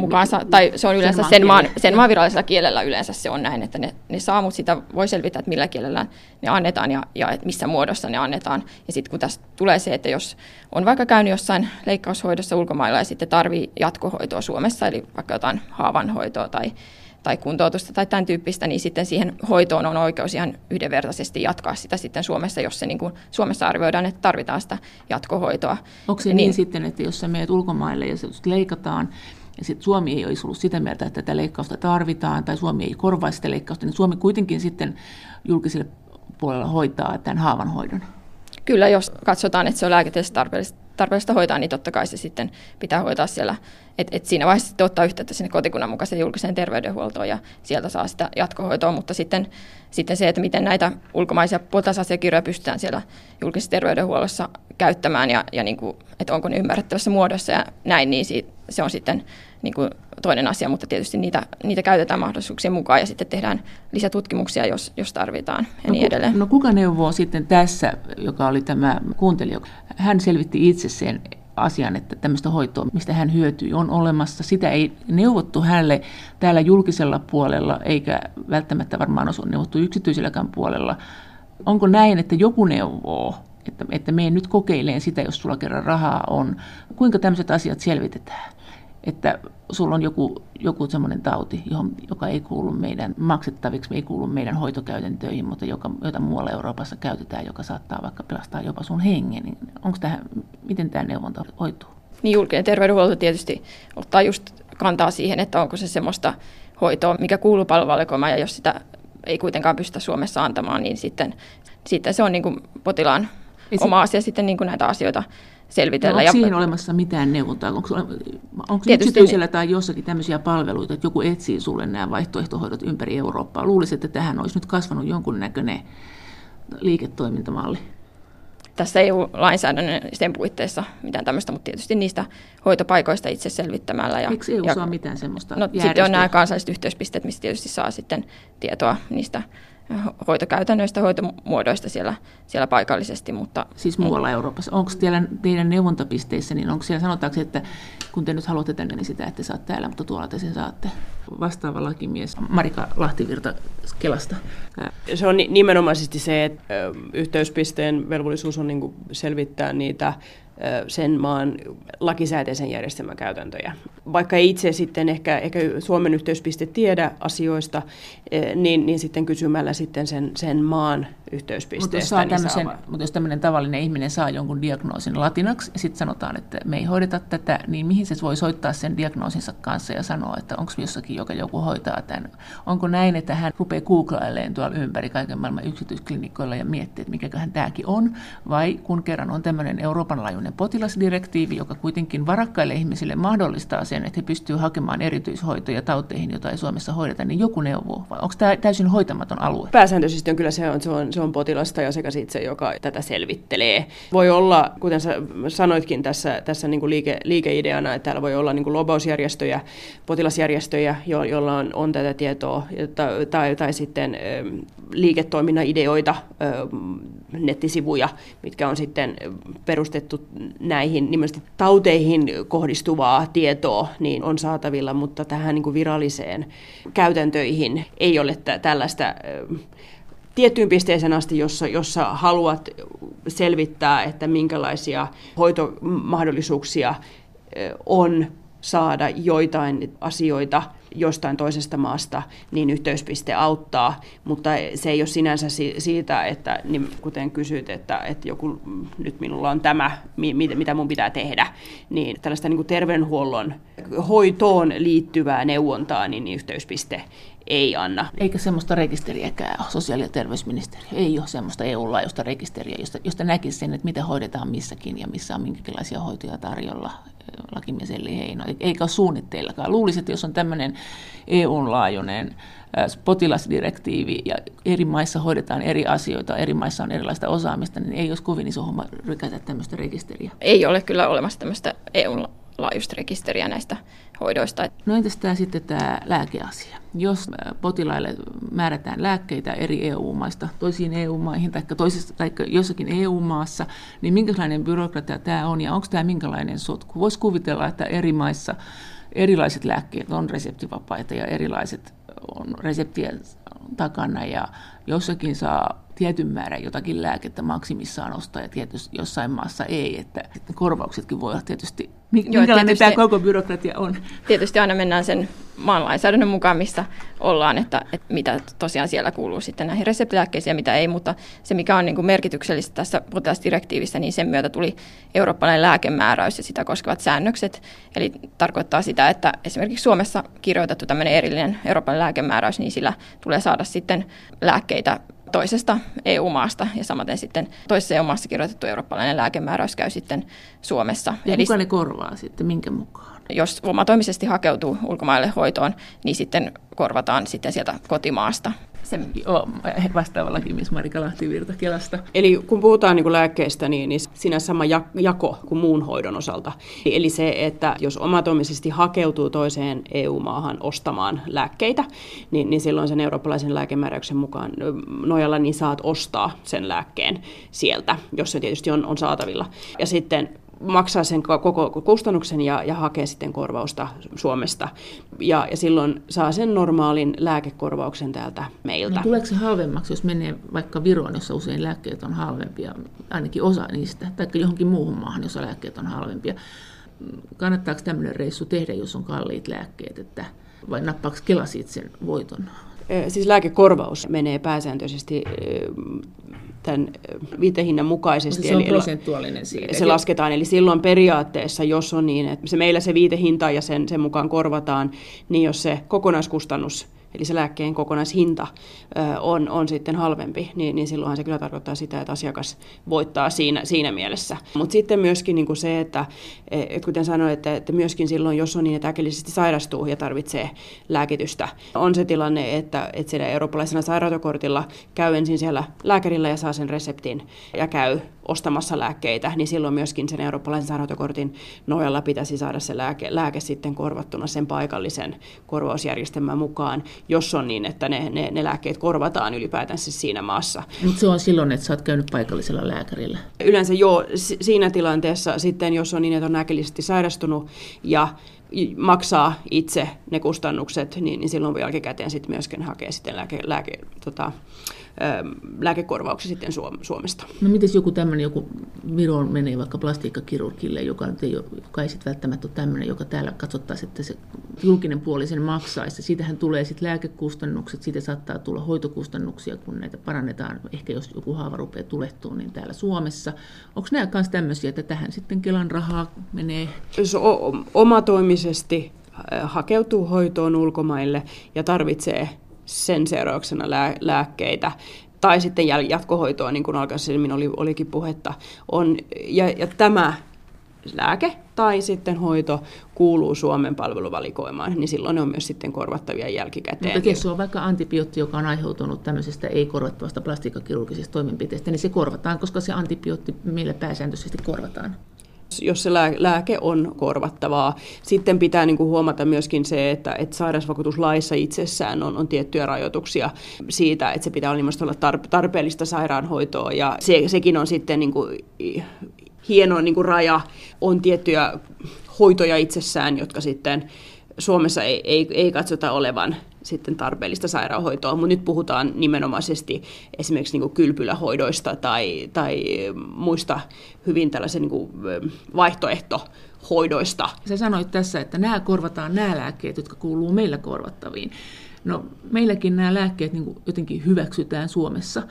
mukaan. Tai se on yleensä sen maan, sen maan virallisella kielellä yleensä se on näin, että ne, ne saa, mutta sitä voi selvittää, että millä kielellä ne annetaan ja, ja missä muodossa ne annetaan. Ja sitten kun tässä tulee se, että jos on vaikka käynyt jossain leikkaushoidossa ulkomailla ja sitten tarvii jatkohoitoa Suomessa, eli vaikka jotain haavanhoitoa tai tai kuntoutusta tai tämän tyyppistä, niin sitten siihen hoitoon on oikeus ihan yhdenvertaisesti jatkaa sitä sitten Suomessa, jos se niin kuin Suomessa arvioidaan, että tarvitaan sitä jatkohoitoa. Onko se niin, niin sitten, että jos sä meet ulkomaille ja se leikataan, ja sitten Suomi ei olisi ollut sitä mieltä, että tätä leikkausta tarvitaan, tai Suomi ei korvaisi sitä leikkausta, niin Suomi kuitenkin sitten julkiselle puolella hoitaa tämän haavan hoidon? Kyllä, jos katsotaan, että se on lääketieteellisesti tarpeellista, tarpeellista hoitaa, niin totta kai se sitten pitää hoitaa siellä. Et, et siinä vaiheessa sitten ottaa yhteyttä sinne kotikunnan mukaiseen julkiseen terveydenhuoltoon ja sieltä saa sitä jatkohoitoa, mutta sitten, sitten se, että miten näitä ulkomaisia potilasasiakirjoja pystytään siellä julkisessa terveydenhuollossa käyttämään ja, ja niin kuin, että onko ne ymmärrettävässä muodossa ja näin, niin siitä, se on sitten niin kuin toinen asia, mutta tietysti niitä, niitä käytetään mahdollisuuksien mukaan ja sitten tehdään lisätutkimuksia, jos, jos tarvitaan ja no, niin edelleen. No kuka neuvoo sitten tässä, joka oli tämä kuuntelija? Hän selvitti itse sen asian, että tämmöistä hoitoa, mistä hän hyötyy, on olemassa. Sitä ei neuvottu hänelle täällä julkisella puolella, eikä välttämättä varmaan ole neuvottu yksityiselläkään puolella. Onko näin, että joku neuvoo, että, että me nyt kokeileen sitä, jos sulla kerran rahaa on. Kuinka tämmöiset asiat selvitetään? Että sulla on joku, joku semmoinen tauti, johon, joka ei kuulu meidän maksettaviksi, ei kuulu meidän hoitokäytäntöihin, mutta joka, jota muualla Euroopassa käytetään, joka saattaa vaikka pelastaa jopa sun hengen. Niin onko tähän, miten tämä neuvonta hoituu? Niin julkinen terveydenhuolto tietysti ottaa just kantaa siihen, että onko se semmoista hoitoa, mikä kuuluu palveluvalikoimaan, ja jos sitä ei kuitenkaan pystytä Suomessa antamaan, niin sitten, sitten se on niin kuin potilaan oma asia sitten niin kuin näitä asioita selvitellä. No, onko ja, siihen olemassa mitään neuvontaa? Onko, onko yksityisellä tai jossakin tämmöisiä palveluita, että joku etsii sulle nämä vaihtoehtohoidot ympäri Eurooppaa? Luulisin, että tähän olisi nyt kasvanut jonkunnäköinen liiketoimintamalli tässä EU-lainsäädännön sen puitteissa mitään tämmöistä, mutta tietysti niistä hoitopaikoista itse selvittämällä. Ja, Eikö EU ja, saa mitään semmoista No sitten on nämä kansalliset yhteyspisteet, mistä tietysti saa sitten tietoa niistä hoitokäytännöistä, hoitomuodoista siellä, siellä paikallisesti. Mutta, siis muualla Euroopassa. Onko teidän, teidän neuvontapisteissä, niin onko siellä sanotaanko, että kun te nyt haluatte tänne, niin sitä ette saa täällä, mutta tuolla te sen saatte? Vastaava lakimies Marika Lahtivirta Kelasta. Se on nimenomaisesti se, että yhteyspisteen velvollisuus on niin selvittää niitä sen maan lakisääteisen järjestelmän käytäntöjä. Vaikka ei itse sitten ehkä, ehkä Suomen yhteyspiste tiedä asioista, niin, niin sitten kysymällä sitten sen, sen maan yhteyspisteestä. Mutta jos, niin mutta jos tämmöinen tavallinen ihminen saa jonkun diagnoosin latinaksi ja sitten sanotaan, että me ei hoideta tätä, niin mihin se voi soittaa sen diagnoosinsa kanssa ja sanoa, että onko jossakin, joka joku hoitaa tämän. Onko näin, että hän rupeaa googlailemaan tuolla ympäri kaiken maailman yksityisklinikoilla ja miettii, että mikäköhän tämäkin on, vai kun kerran on tämmöinen Euroopan laajuinen potilasdirektiivi, joka kuitenkin varakkaille ihmisille mahdollistaa sen, että he pystyvät hakemaan erityishoitoja tauteihin, joita ei Suomessa hoideta, niin joku neuvoo, vai onko tämä täysin hoitamaton alue? Pääsääntöisesti on kyllä se on, se on, se on potilasta ja sekä itse, joka tätä selvittelee. Voi olla, kuten sä sanoitkin tässä, tässä niin kuin liike, liikeideana, että täällä voi olla niin kuin lobausjärjestöjä, potilasjärjestöjä, jo, joilla on, on tätä tietoa, tai, tai, tai sitten liiketoiminnan ideoita, nettisivuja, mitkä on sitten perustettu näihin nimenomaan tauteihin kohdistuvaa tietoa, niin on saatavilla, mutta tähän niin kuin viralliseen käytäntöihin ei ole tällaista tiettyyn pisteeseen asti, jossa, jossa haluat selvittää, että minkälaisia hoitomahdollisuuksia on saada joitain asioita jostain toisesta maasta, niin yhteyspiste auttaa, mutta se ei ole sinänsä siitä, että niin kuten kysyt, että, että joku, nyt minulla on tämä, mitä mun pitää tehdä, niin tällaista niin kuin terveydenhuollon hoitoon liittyvää neuvontaa, niin yhteyspiste ei anna. Eikä semmoista rekisteriäkään ole, sosiaali- ja terveysministeriö. Ei ole semmoista EU-laajuista rekisteriä, josta, josta näkisi sen, että mitä hoidetaan missäkin ja missä on minkälaisia hoitoja tarjolla lakimies Elli Heino. Eikä ole suunnitteillakaan. Luulisin, että jos on tämmöinen EU-laajuinen potilasdirektiivi ja eri maissa hoidetaan eri asioita, eri maissa on erilaista osaamista, niin ei olisi kovin iso homma rykätä tämmöistä rekisteriä. Ei ole kyllä olemassa tämmöistä eu laajuista rekisteriä näistä hoidoista. No entäs tämä sitten tämä lääkeasia? Jos potilaille määrätään lääkkeitä eri EU-maista toisiin EU-maihin tai, toisessa, tai jossakin EU-maassa, niin minkälainen byrokratia tämä on ja onko tämä minkälainen sotku? Voisi kuvitella, että eri maissa erilaiset lääkkeet on reseptivapaita ja erilaiset on reseptien takana ja jossakin saa tietyn määrän jotakin lääkettä maksimissaan ostaa ja tietysti jossain maassa ei, että, että korvauksetkin voi olla tietysti, minkälainen Joo, tämä koko byrokratia on. Tietysti aina mennään sen maan lainsäädännön mukaan, missä ollaan, että, että mitä tosiaan siellä kuuluu sitten näihin reseptilääkkeisiin ja mitä ei, mutta se mikä on niin kuin merkityksellistä tässä potilasdirektiivissä, niin sen myötä tuli eurooppalainen lääkemääräys ja sitä koskevat säännökset, eli tarkoittaa sitä, että esimerkiksi Suomessa kirjoitettu tämmöinen erillinen eurooppalainen lääkemääräys, niin sillä tulee saada sitten lääkkeitä toisesta EU-maasta ja samaten sitten toisessa EU-maassa kirjoitettu eurooppalainen lääkemääräys käy sitten Suomessa. Ja Eli kuka ne korvaa sitten, minkä mukaan? Jos omatoimisesti hakeutuu ulkomaille hoitoon, niin sitten korvataan sitten sieltä kotimaasta se Joo, vastaavallakin Miss Marika Lahtivirta Kelasta. Eli kun puhutaan niin lääkkeistä, niin, niin siinä sama jako kuin muun hoidon osalta. Eli se, että jos omatoimisesti hakeutuu toiseen EU-maahan ostamaan lääkkeitä, niin, niin silloin sen eurooppalaisen lääkemääräyksen mukaan nojalla niin saat ostaa sen lääkkeen sieltä, jos se tietysti on, on saatavilla. Ja sitten maksaa sen koko kustannuksen ja, ja hakee sitten korvausta Suomesta. Ja, ja silloin saa sen normaalin lääkekorvauksen täältä meiltä. No, tuleeko se halvemmaksi, jos menee vaikka Viroon, jossa usein lääkkeet on halvempia, ainakin osa niistä, tai johonkin muuhun maahan, jossa lääkkeet on halvempia? Kannattaako tämmöinen reissu tehdä, jos on kalliit lääkkeet, että, vai nappaako Kela siitä sen voiton? Siis lääkekorvaus menee pääsääntöisesti tämän viitehinnan mukaisesti. Se on eli prosentuaalinen siitä. Se lasketaan, eli silloin periaatteessa, jos on niin, että se meillä se viitehinta ja sen, sen mukaan korvataan, niin jos se kokonaiskustannus eli se lääkkeen kokonaishinta on, on sitten halvempi, niin, niin silloinhan se kyllä tarkoittaa sitä, että asiakas voittaa siinä, siinä mielessä. Mutta sitten myöskin niin kuin se, että, et kuten sanoin, että, että myöskin silloin, jos on niin, että äkillisesti sairastuu ja tarvitsee lääkitystä, on se tilanne, että, että siellä eurooppalaisena sairaatokortilla käy ensin siellä lääkärillä ja saa sen reseptin ja käy ostamassa lääkkeitä, niin silloin myöskin sen eurooppalaisen sairaanhoitokortin nojalla pitäisi saada se lääke, lääke sitten korvattuna sen paikallisen korvausjärjestelmän mukaan, jos on niin, että ne, ne, ne lääkkeet korvataan ylipäätänsä siinä maassa. Mutta se on silloin, että sä oot käynyt paikallisella lääkärillä? Yleensä joo, siinä tilanteessa sitten, jos on niin, että on äkillisesti sairastunut ja maksaa itse ne kustannukset, niin, niin silloin jälkikäteen sitten myöskin hakee sitten lääke, lääke, tota, lääkekorvauksia sitten Suomesta. No miten joku tämmöinen, joku Viroon menee vaikka plastiikkakirurgille, joka, ei, joka ei sitten välttämättä ole tämmöinen, joka täällä katsottaisiin, että se julkinen puoli sen maksaisi. Siitähän tulee sitten lääkekustannukset, siitä saattaa tulla hoitokustannuksia, kun näitä parannetaan. Ehkä jos joku haava rupeaa tulehtumaan, niin täällä Suomessa. Onko nämä myös tämmöisiä, että tähän sitten Kelan rahaa menee? Jos omatoimisesti hakeutuu hoitoon ulkomaille ja tarvitsee sen seurauksena lää, lääkkeitä tai sitten jatkohoitoa, niin kuin aikaisemmin oli, olikin puhetta, on, ja, ja tämä lääke tai sitten hoito kuuluu Suomen palveluvalikoimaan, niin silloin ne on myös sitten korvattavia jälkikäteen. Mutta jos on vaikka antibiootti, joka on aiheutunut tämmöisestä ei-korvattavasta plastiikkakirurgisesta toimenpiteestä, niin se korvataan, koska se antibiootti meillä pääsääntöisesti korvataan jos se lääke on korvattavaa. Sitten pitää niin kuin huomata myöskin se, että, että sairausvakuutuslaissa itsessään on, on tiettyjä rajoituksia siitä, että se pitää olla tarpeellista sairaanhoitoa ja se, sekin on sitten niin kuin hieno niin kuin raja. On tiettyjä hoitoja itsessään, jotka sitten Suomessa ei, ei, ei katsota olevan sitten tarpeellista sairaanhoitoa, mutta nyt puhutaan nimenomaisesti esimerkiksi niin kylpylähoidoista tai, tai muista hyvin tällaisen niin vaihtoehtohoidoista. Sä sanoit tässä, että nämä korvataan nämä lääkkeet, jotka kuuluu meillä korvattaviin. No meilläkin nämä lääkkeet niin jotenkin hyväksytään Suomessa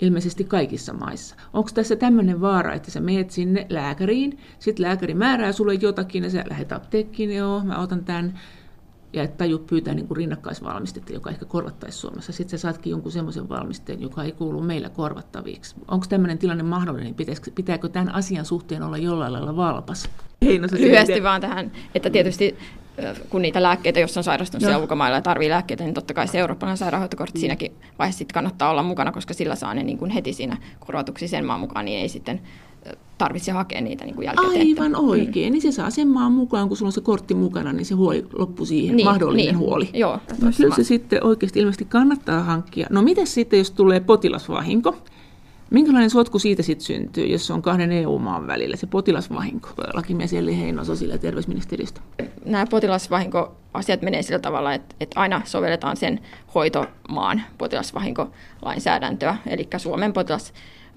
ilmeisesti kaikissa maissa. Onko tässä tämmöinen vaara, että sä meet sinne lääkäriin, sitten lääkäri määrää sulle jotakin ja sä lähdet apteekkiin, joo, mä otan tämän, ja et taju pyytää niin kuin rinnakkaisvalmistetta, joka ehkä korvattaisi Suomessa. Sitten sä saatkin jonkun semmoisen valmisteen, joka ei kuulu meillä korvattaviksi. Onko tämmöinen tilanne mahdollinen? Pitääkö tämän asian suhteen olla jollain lailla valpas? Hei, no Lyhyesti vaan tähän, että tietysti kun niitä lääkkeitä, jos on sairastunut siellä ulkomailla ja tarvii lääkkeitä, niin totta kai se eurooppalainen sairaanhoitokortti mm. siinäkin vaiheessa kannattaa olla mukana, koska sillä saa ne niin kuin heti siinä korvatuksi sen maan mukaan, niin ei sitten tarvitse hakea niitä niin kuin jälkikäteen. Aivan oikein, mm. niin se saa sen maan mukaan, kun sulla on se kortti mukana, niin se huoli loppuu siihen, niin, mahdollinen niin. huoli. Joo, no, kyllä se sitten oikeasti ilmeisesti kannattaa hankkia. No miten sitten, jos tulee potilasvahinko? Minkälainen sotku siitä sitten syntyy, jos on kahden EU-maan välillä, se potilasvahinko? Lakimies Elli Heino sosiaali- ja terveysministeriöstä. Nämä potilasvahinkoasiat menee sillä tavalla, että, että aina sovelletaan sen hoitomaan potilasvahinkolainsäädäntöä, eli Suomen potilas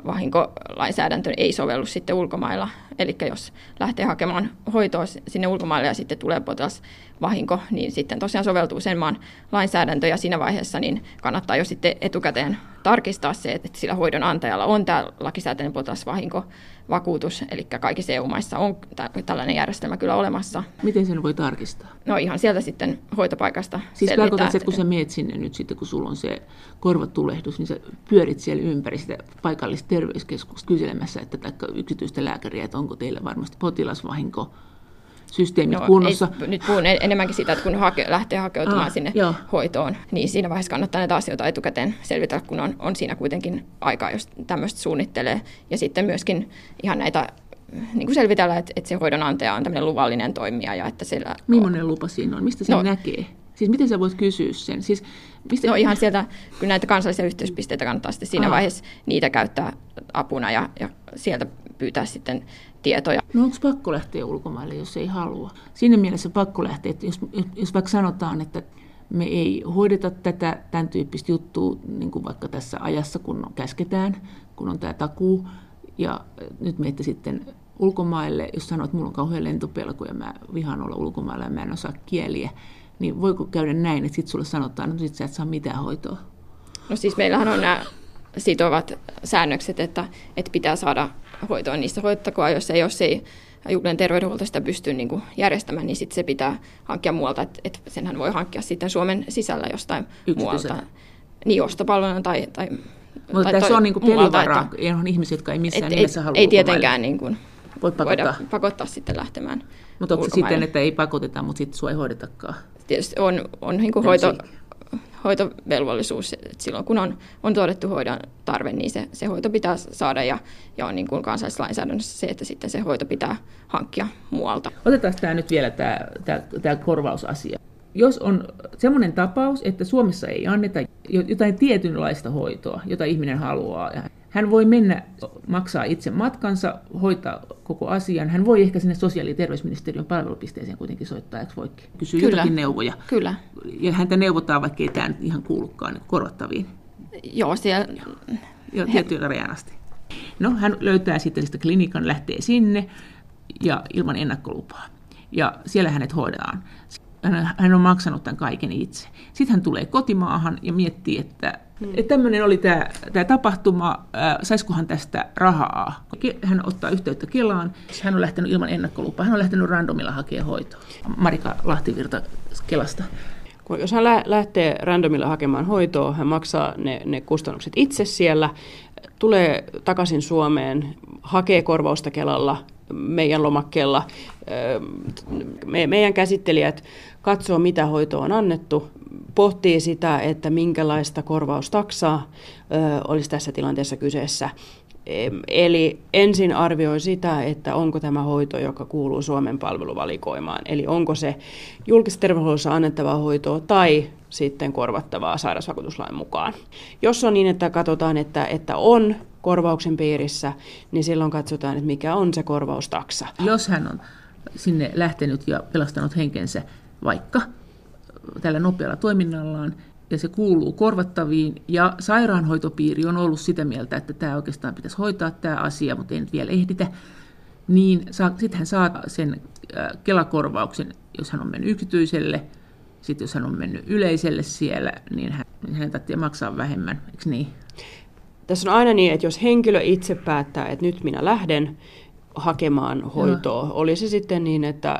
vahinkolainsäädäntö ei sovellu sitten ulkomailla. Eli jos lähtee hakemaan hoitoa sinne ulkomaille ja sitten tulee potilasvahinko, niin sitten tosiaan soveltuu sen maan lainsäädäntö ja siinä vaiheessa niin kannattaa jo sitten etukäteen tarkistaa se, että sillä hoidon antajalla on tämä lakisääteinen potilasvahinko vakuutus, eli kaikissa EU-maissa on tällainen järjestelmä kyllä olemassa. Miten sen voi tarkistaa? No ihan sieltä sitten hoitopaikasta Siis tarkoitatko, että kun sä meet sinne nyt sitten, kun sulla on se korvatulehdus, niin sä pyörit siellä ympäri sitä paikallista terveyskeskusta kyselemässä, että taikka yksityistä lääkäriä, että onko teillä varmasti potilasvahinko systeemit no, kunnossa. Ei, nyt puhun enemmänkin siitä, että kun hake, lähtee hakeutumaan ah, sinne joo. hoitoon, niin siinä vaiheessa kannattaa näitä asioita etukäteen selvitellä, kun on, on siinä kuitenkin aikaa, jos tämmöistä suunnittelee. Ja sitten myöskin ihan näitä niin kuin selvitellä, että, että se hoidon antaja on tämmöinen luvallinen toimija. Ja että siellä Millainen lupa siinä on? Mistä se no, näkee? Siis miten sä voit kysyä sen? Siis, mistä... No ihan sieltä, kun näitä kansallisia yhteyspisteitä kannattaa sitten siinä Aha. vaiheessa niitä käyttää apuna ja, ja sieltä pyytää sitten tietoja. No onko pakko lähteä ulkomaille, jos ei halua? Siinä mielessä pakko lähteä, että jos, jos vaikka sanotaan, että me ei hoideta tätä tämän tyyppistä juttua niin kuin vaikka tässä ajassa, kun käsketään, kun on tämä takuu, ja nyt menette sitten ulkomaille, jos sanoo, että mulla on kauhean lentopelko ja mä vihaan olla ulkomailla ja mä en osaa kieliä, niin voiko käydä näin, että sitten sulle sanotaan, että no sit sä et saa mitään hoitoa? No siis meillähän on nämä sitovat säännökset, että, että pitää saada hoitoon niistä hoidettakoa, jos ei, jos ei julkinen terveydenhuolto sitä pystyy niin kuin järjestämään, niin sit se pitää hankkia muualta, että et senhän voi hankkia sitten Suomen sisällä jostain muualta. Niin, ostopalveluna tai, tai mutta tai, tässä on niin pelivaraa, että, on ihmisiä, jotka ei missään et, nimessä halua Ei tietenkään niin kuin, voi pakottaa. voida pakottaa. sitten lähtemään Mutta onko sitten, että ei pakoteta, mutta sitten sua ei hoidetakaan? Tietysti on, on niin kuin hoito, hoitovelvollisuus, että silloin kun on, on todettu hoidon tarve, niin se, se hoito pitää saada ja, ja on niin kuin kansallislainsäädännössä se, että sitten se hoito pitää hankkia muualta. Otetaan tämä nyt vielä tämä, tämä, tämä korvausasia. Jos on semmoinen tapaus, että Suomessa ei anneta jotain tietynlaista hoitoa, jota ihminen haluaa, hän voi mennä, maksaa itse matkansa, hoitaa koko asian. Hän voi ehkä sinne sosiaali- ja terveysministeriön palvelupisteeseen kuitenkin soittaa, eikö voikin? Kysyä Kyllä. jotakin neuvoja. Kyllä. Ja häntä neuvotaan, vaikka ei tämä nyt ihan kuulukaan niin korvattaviin. Joo, siellä... Joo, tietyllä rajan asti. No, hän löytää sitten sitä klinikan, lähtee sinne ja ilman ennakkolupaa. Ja siellä hänet hoidetaan. Hän on maksanut tämän kaiken itse. Sitten hän tulee kotimaahan ja miettii, että Mm. Tämmöinen oli tämä, tämä tapahtuma, saisikohan tästä rahaa. Hän ottaa yhteyttä Kelaan, hän on lähtenyt ilman ennakkolupaa, hän on lähtenyt randomilla hakemaan hoitoa. Marika Lahtivirta Kelasta. Jos hän lähtee randomilla hakemaan hoitoa, hän maksaa ne, ne kustannukset itse siellä, tulee takaisin Suomeen, hakee korvausta Kelalla meidän lomakkeella. Me, meidän käsittelijät katsoo, mitä hoitoa on annettu, pohtii sitä, että minkälaista korvaustaksaa olisi tässä tilanteessa kyseessä. Eli ensin arvioi sitä, että onko tämä hoito, joka kuuluu Suomen palveluvalikoimaan. Eli onko se julkisessa terveydenhuollossa annettavaa hoitoa tai sitten korvattavaa sairausvakuutuslain mukaan. Jos on niin, että katsotaan, että, että on korvauksen piirissä, niin silloin katsotaan, että mikä on se korvaustaksa. Jos hän on sinne lähtenyt ja pelastanut henkensä vaikka tällä nopealla toiminnallaan, ja se kuuluu korvattaviin, ja sairaanhoitopiiri on ollut sitä mieltä, että tämä oikeastaan pitäisi hoitaa tämä asia, mutta ei nyt vielä ehditä, niin sitten hän saa sen Kelakorvauksen, jos hän on mennyt yksityiselle, sitten jos hän on mennyt yleiselle siellä, niin hän, niin hänen tarvitsee maksaa vähemmän, eikö niin? Tässä on aina niin, että jos henkilö itse päättää, että nyt minä lähden hakemaan hoitoa, Joo. oli se sitten niin, että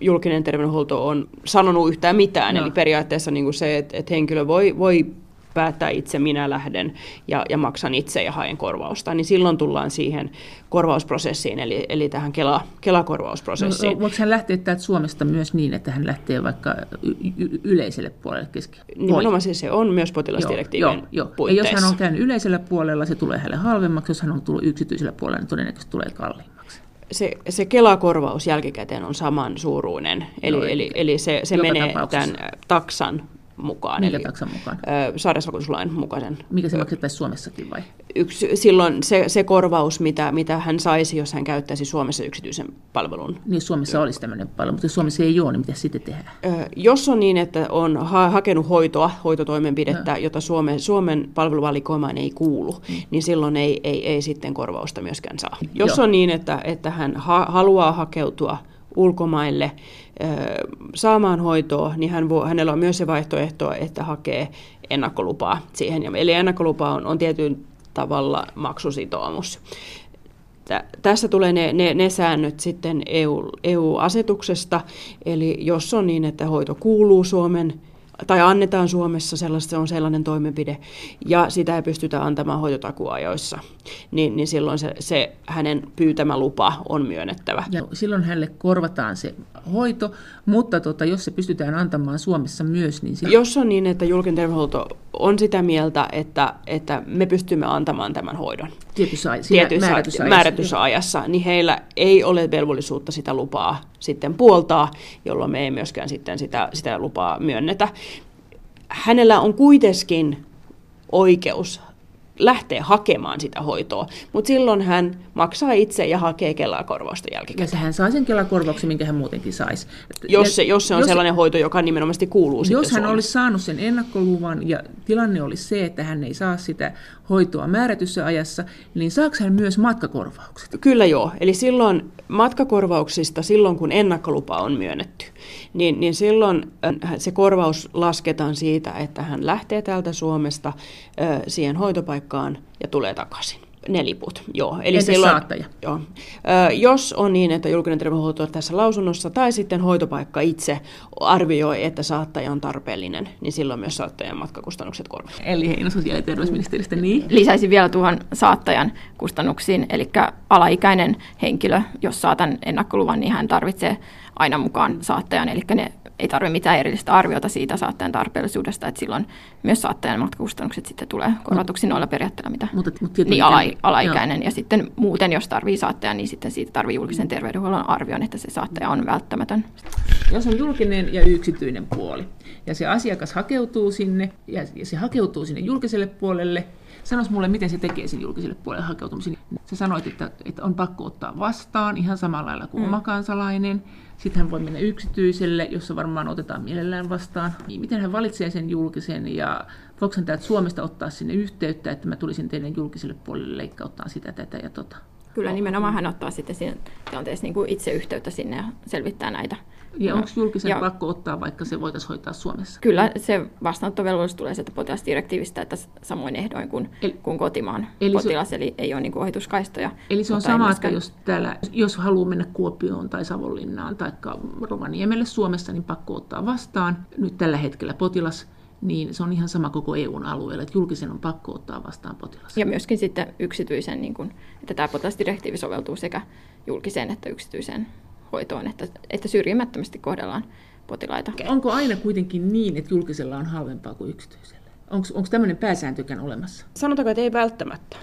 julkinen terveydenhuolto on sanonut yhtään mitään. No. Eli periaatteessa niin kuin se, että, että henkilö voi, voi päättää itse, minä lähden ja, ja maksan itse ja haen korvausta, niin silloin tullaan siihen korvausprosessiin, eli, eli tähän Kela, Kela-korvausprosessiin. No, voiko hän lähteä täältä Suomesta myös niin, että hän lähtee vaikka y- yleiselle puolelle keski? Nimenomaan siis se on myös potilasdirektiivin joo, joo, joo. Ja jos hän on käynyt yleisellä puolella, se tulee hänelle halvemmaksi, jos hän on tullut yksityisellä puolella, niin todennäköisesti tulee kalliimmaksi se, se Kela-korvaus jälkikäteen on saman suuruinen, eli, no, eli, eli se, se menee tämän taksan mukaan. Eli, taksan mukaan? Sairausvakuutuslain mukaisen. Mikä se maksettaisiin Suomessakin vai? Yksi, silloin se, se korvaus, mitä, mitä hän saisi, jos hän käyttäisi Suomessa yksityisen palvelun. Niin, Suomessa olisi tämmöinen palvelu, mutta jos Suomessa ei ole, niin mitä sitten tehdään? Jos on niin, että on ha- hakenut hoitoa, hoitotoimenpidettä, no. jota Suomen, Suomen palveluvalikoimaan ei kuulu, mm. niin silloin ei, ei, ei sitten korvausta myöskään saa. Jos Joo. on niin, että, että hän ha- haluaa hakeutua ulkomaille saamaan hoitoa, niin hän voi, hänellä on myös se vaihtoehto, että hakee ennakkolupaa siihen. Eli ennakkolupa on, on tietyn tavalla maksusitoumus. Tässä tulee ne, ne, ne säännöt sitten EU, EU-asetuksesta, eli jos on niin, että hoito kuuluu Suomen tai annetaan Suomessa sellaista, se on sellainen toimenpide, ja sitä ei pystytä antamaan hoitotakuajoissa, niin, niin silloin se, se hänen pyytämä lupa on myönnettävä. Ja silloin hänelle korvataan se hoito, mutta tota, jos se pystytään antamaan Suomessa myös, niin... Silloin... Jos on niin, että julkinen terveydenhuolto on sitä mieltä, että, että me pystymme antamaan tämän hoidon tietyssä, tietyssä määrätyssä, ajassa, määrätyssä ajassa, niin heillä ei ole velvollisuutta sitä lupaa sitten puoltaa, jolloin me ei myöskään sitten sitä, sitä lupaa myönnetä. Hänellä on kuitenkin oikeus lähteä hakemaan sitä hoitoa, mutta silloin hän maksaa itse ja hakee Kela-korvausta jälkikäteen. Ja hän saa sen Kela-korvauksen, minkä hän muutenkin saisi. Jos se, jos se on jos, sellainen hoito, joka nimenomaan kuuluu Jos hän olisi saanut sen ennakkoluvan ja tilanne olisi se, että hän ei saa sitä hoitoa määrätyssä ajassa, niin saako hän myös matkakorvaukset? Kyllä joo. Eli silloin matkakorvauksista, silloin kun ennakkolupa on myönnetty, niin, niin silloin äh, se korvaus lasketaan siitä, että hän lähtee täältä Suomesta äh, siihen hoitopaikkaan ja tulee takaisin. Ne liput, joo. Eli Entäs silloin, saattaja? Joo. Ö, jos on niin, että julkinen terveydenhuolto on tässä lausunnossa tai sitten hoitopaikka itse arvioi, että saattaja on tarpeellinen, niin silloin myös saattajan matkakustannukset korvataan. Eli Heino sosiaali- ja terveysministeristä, niin? Lisäisin vielä tuohon saattajan kustannuksiin, eli alaikäinen henkilö, jos saa tämän ennakkoluvan, niin hän tarvitsee aina mukaan saattajan, eli ne ei tarvitse mitään erillistä arviota siitä saattajan tarpeellisuudesta, että silloin myös saattajan matkakustannukset sitten tulee korvatuksi noilla periaatteilla, mitä mutta, mutta niin ala, alaikäinen. Joo. Ja sitten muuten, jos tarvii saattajan, niin sitten siitä tarvii julkisen terveydenhuollon arvion, että se saattaja on välttämätön. Jos on julkinen ja yksityinen puoli, ja se asiakas hakeutuu sinne, ja se hakeutuu sinne julkiselle puolelle, Sanois mulle, miten se tekee sen julkiselle puolelle hakeutumisen. Sä sanoit, että, että on pakko ottaa vastaan ihan samalla lailla kuin mm. oma kansalainen. Sitten hän voi mennä yksityiselle, jossa varmaan otetaan mielellään vastaan. Niin miten hän valitsee sen julkisen ja voiko hän täältä Suomesta ottaa sinne yhteyttä, että mä tulisin teidän julkiselle puolelle leikkauttaa sitä, tätä ja tota. Kyllä nimenomaan hän ottaa sitten siinä tilanteessa niin kuin itse yhteyttä sinne ja selvittää näitä ja onko julkisen ja, pakko ottaa, vaikka se voitaisiin hoitaa Suomessa? Kyllä se vastaanottovelvollisuus tulee sieltä potilasdirektiivistä, että samoin ehdoin kuin, eli, kuin kotimaan eli potilas, se, eli ei ole niin kuin ohituskaistoja. Eli se on sama, myöskään... että jos, täällä, jos haluaa mennä Kuopioon tai Savonlinnaan tai Rovaniemelle Suomessa, niin pakko ottaa vastaan. Nyt tällä hetkellä potilas niin se on ihan sama koko EUn alueella, että julkisen on pakko ottaa vastaan potilas. Ja myöskin sitten yksityisen, niin kun, että tämä potilasdirektiivi soveltuu sekä julkiseen että yksityiseen hoitoon, että, että syrjimättömästi kohdellaan potilaita. Onko aina kuitenkin niin, että julkisella on halvempaa kuin yksityisellä? Onko tämmöinen pääsääntykään olemassa? Sanotaanko, että ei välttämättä.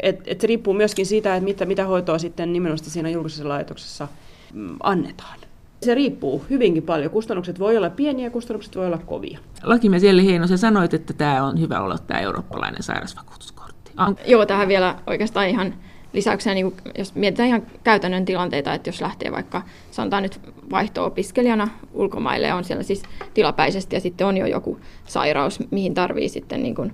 Et, et se riippuu myöskin siitä, että mitä, mitä hoitoa sitten nimenomaan siinä julkisessa laitoksessa mm, annetaan. Se riippuu hyvinkin paljon. Kustannukset voi olla pieniä, kustannukset voi olla kovia. Lakimies Elli Heino, sä sanoit, että tämä on hyvä olla tämä eurooppalainen sairausvakuutuskortti. Joo, tähän vielä oikeastaan ihan lisäyksenä, niin jos mietitään ihan käytännön tilanteita, että jos lähtee vaikka, sanotaan nyt vaihto-opiskelijana ulkomaille, on siellä siis tilapäisesti ja sitten on jo joku sairaus, mihin tarvii sitten niin kuin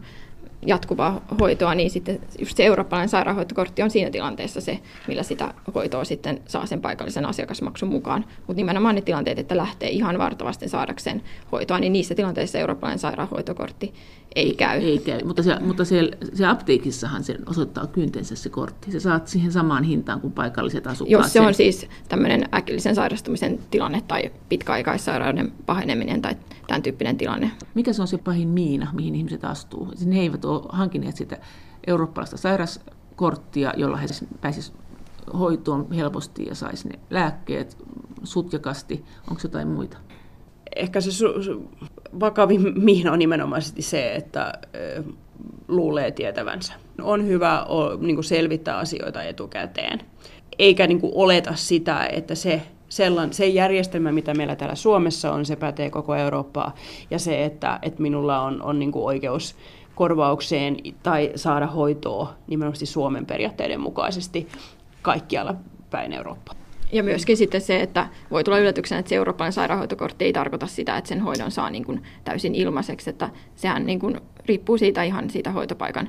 jatkuvaa hoitoa, niin sitten just se eurooppalainen sairaanhoitokortti on siinä tilanteessa se, millä sitä hoitoa sitten saa sen paikallisen asiakasmaksun mukaan. Mutta nimenomaan ne tilanteet, että lähtee ihan vartavasti saadakseen hoitoa, niin niissä tilanteissa eurooppalainen sairaanhoitokortti ei käy. Ei käy, mutta, se, mutta se, se apteekissahan se osoittaa kyntensä se kortti. Se saat siihen samaan hintaan kuin paikalliset asukkaat. Jos se on siis tämmöinen äkillisen sairastumisen tilanne tai pitkäaikaissairauden paheneminen tai tämän tyyppinen tilanne. Mikä se on se pahin miina, mihin ihmiset astuu? Siis ne eivät ole hankineet sitä eurooppalaista sairaskorttia, jolla he pääsisivät hoitoon helposti ja saisi ne lääkkeet sutjakasti. Onko jotain muita? Ehkä se su- su- vakavin on nimenomaisesti se, että luulee tietävänsä. On hyvä o, niin kuin selvittää asioita etukäteen, eikä niin kuin oleta sitä, että se sellan, se järjestelmä, mitä meillä täällä Suomessa on, se pätee koko Eurooppaa. Ja se, että, että minulla on, on niin oikeus korvaukseen tai saada hoitoa nimenomaan Suomen periaatteiden mukaisesti kaikkialla päin Eurooppaa. Ja myöskin sitten se, että voi tulla yllätyksenä, että se eurooppalainen sairaanhoitokortti ei tarkoita sitä, että sen hoidon saa niin kuin täysin ilmaiseksi, että sehän niin kuin riippuu siitä ihan siitä hoitopaikan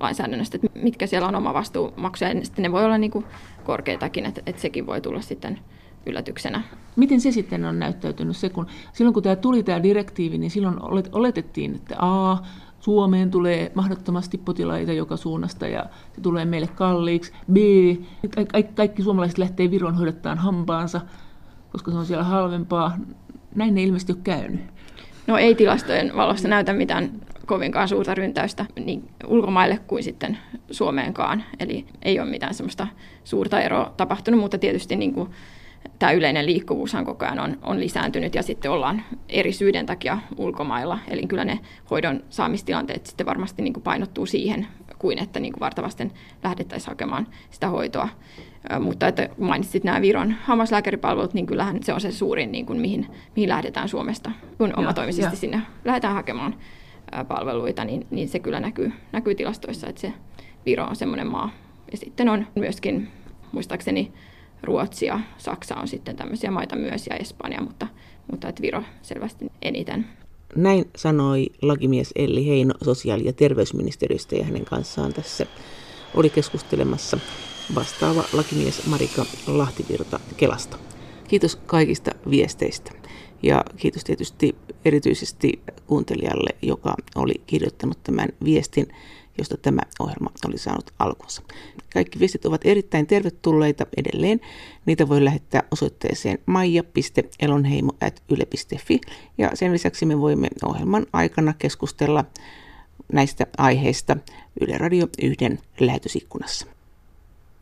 lainsäädännöstä, että mitkä siellä on oma vastuumaksuja, ja sitten ne voi olla niin kuin korkeitakin, että, että sekin voi tulla sitten yllätyksenä. Miten se sitten on näyttäytynyt? Se, kun, silloin kun tämä tuli tämä direktiivi, niin silloin oletettiin, että A, Suomeen tulee mahdottomasti potilaita joka suunnasta ja se tulee meille kalliiksi. B, kaikki, kaikki suomalaiset lähtee Viron hoidettaan hampaansa, koska se on siellä halvempaa. Näin ei ilmeisesti ole käynyt. No ei tilastojen valossa näytä mitään kovinkaan suurta ryntäystä niin ulkomaille kuin sitten Suomeenkaan. Eli ei ole mitään semmoista suurta eroa tapahtunut, mutta tietysti niin kuin tämä yleinen liikkuvuushan koko ajan on, on lisääntynyt ja sitten ollaan eri syiden takia ulkomailla. Eli kyllä ne hoidon saamistilanteet sitten varmasti niin kuin painottuu siihen, kuin että niin kuin vartavasten lähdettäisiin hakemaan sitä hoitoa. Mutta että mainitsit nämä Viron hammaslääkäripalvelut, niin kyllähän se on se suurin, niin kuin mihin, mihin lähdetään Suomesta, kun omatoimisesti ja. sinne lähdetään hakemaan palveluita, niin, niin se kyllä näkyy, näkyy tilastoissa, että se Viro on semmoinen maa. Ja sitten on myöskin, muistaakseni, Ruotsi ja Saksa on sitten tämmöisiä maita myös ja Espanja, mutta, mutta että Viro selvästi eniten. Näin sanoi lakimies Elli Heino sosiaali- ja terveysministeriöstä ja hänen kanssaan tässä oli keskustelemassa vastaava lakimies Marika Lahtivirta Kelasta. Kiitos kaikista viesteistä ja kiitos tietysti erityisesti kuuntelijalle, joka oli kirjoittanut tämän viestin, josta tämä ohjelma oli saanut alkunsa. Kaikki viestit ovat erittäin tervetulleita edelleen. Niitä voi lähettää osoitteeseen maija.elonheimo.yle.fi ja sen lisäksi me voimme ohjelman aikana keskustella näistä aiheista Yle Radio yhden lähetysikkunassa.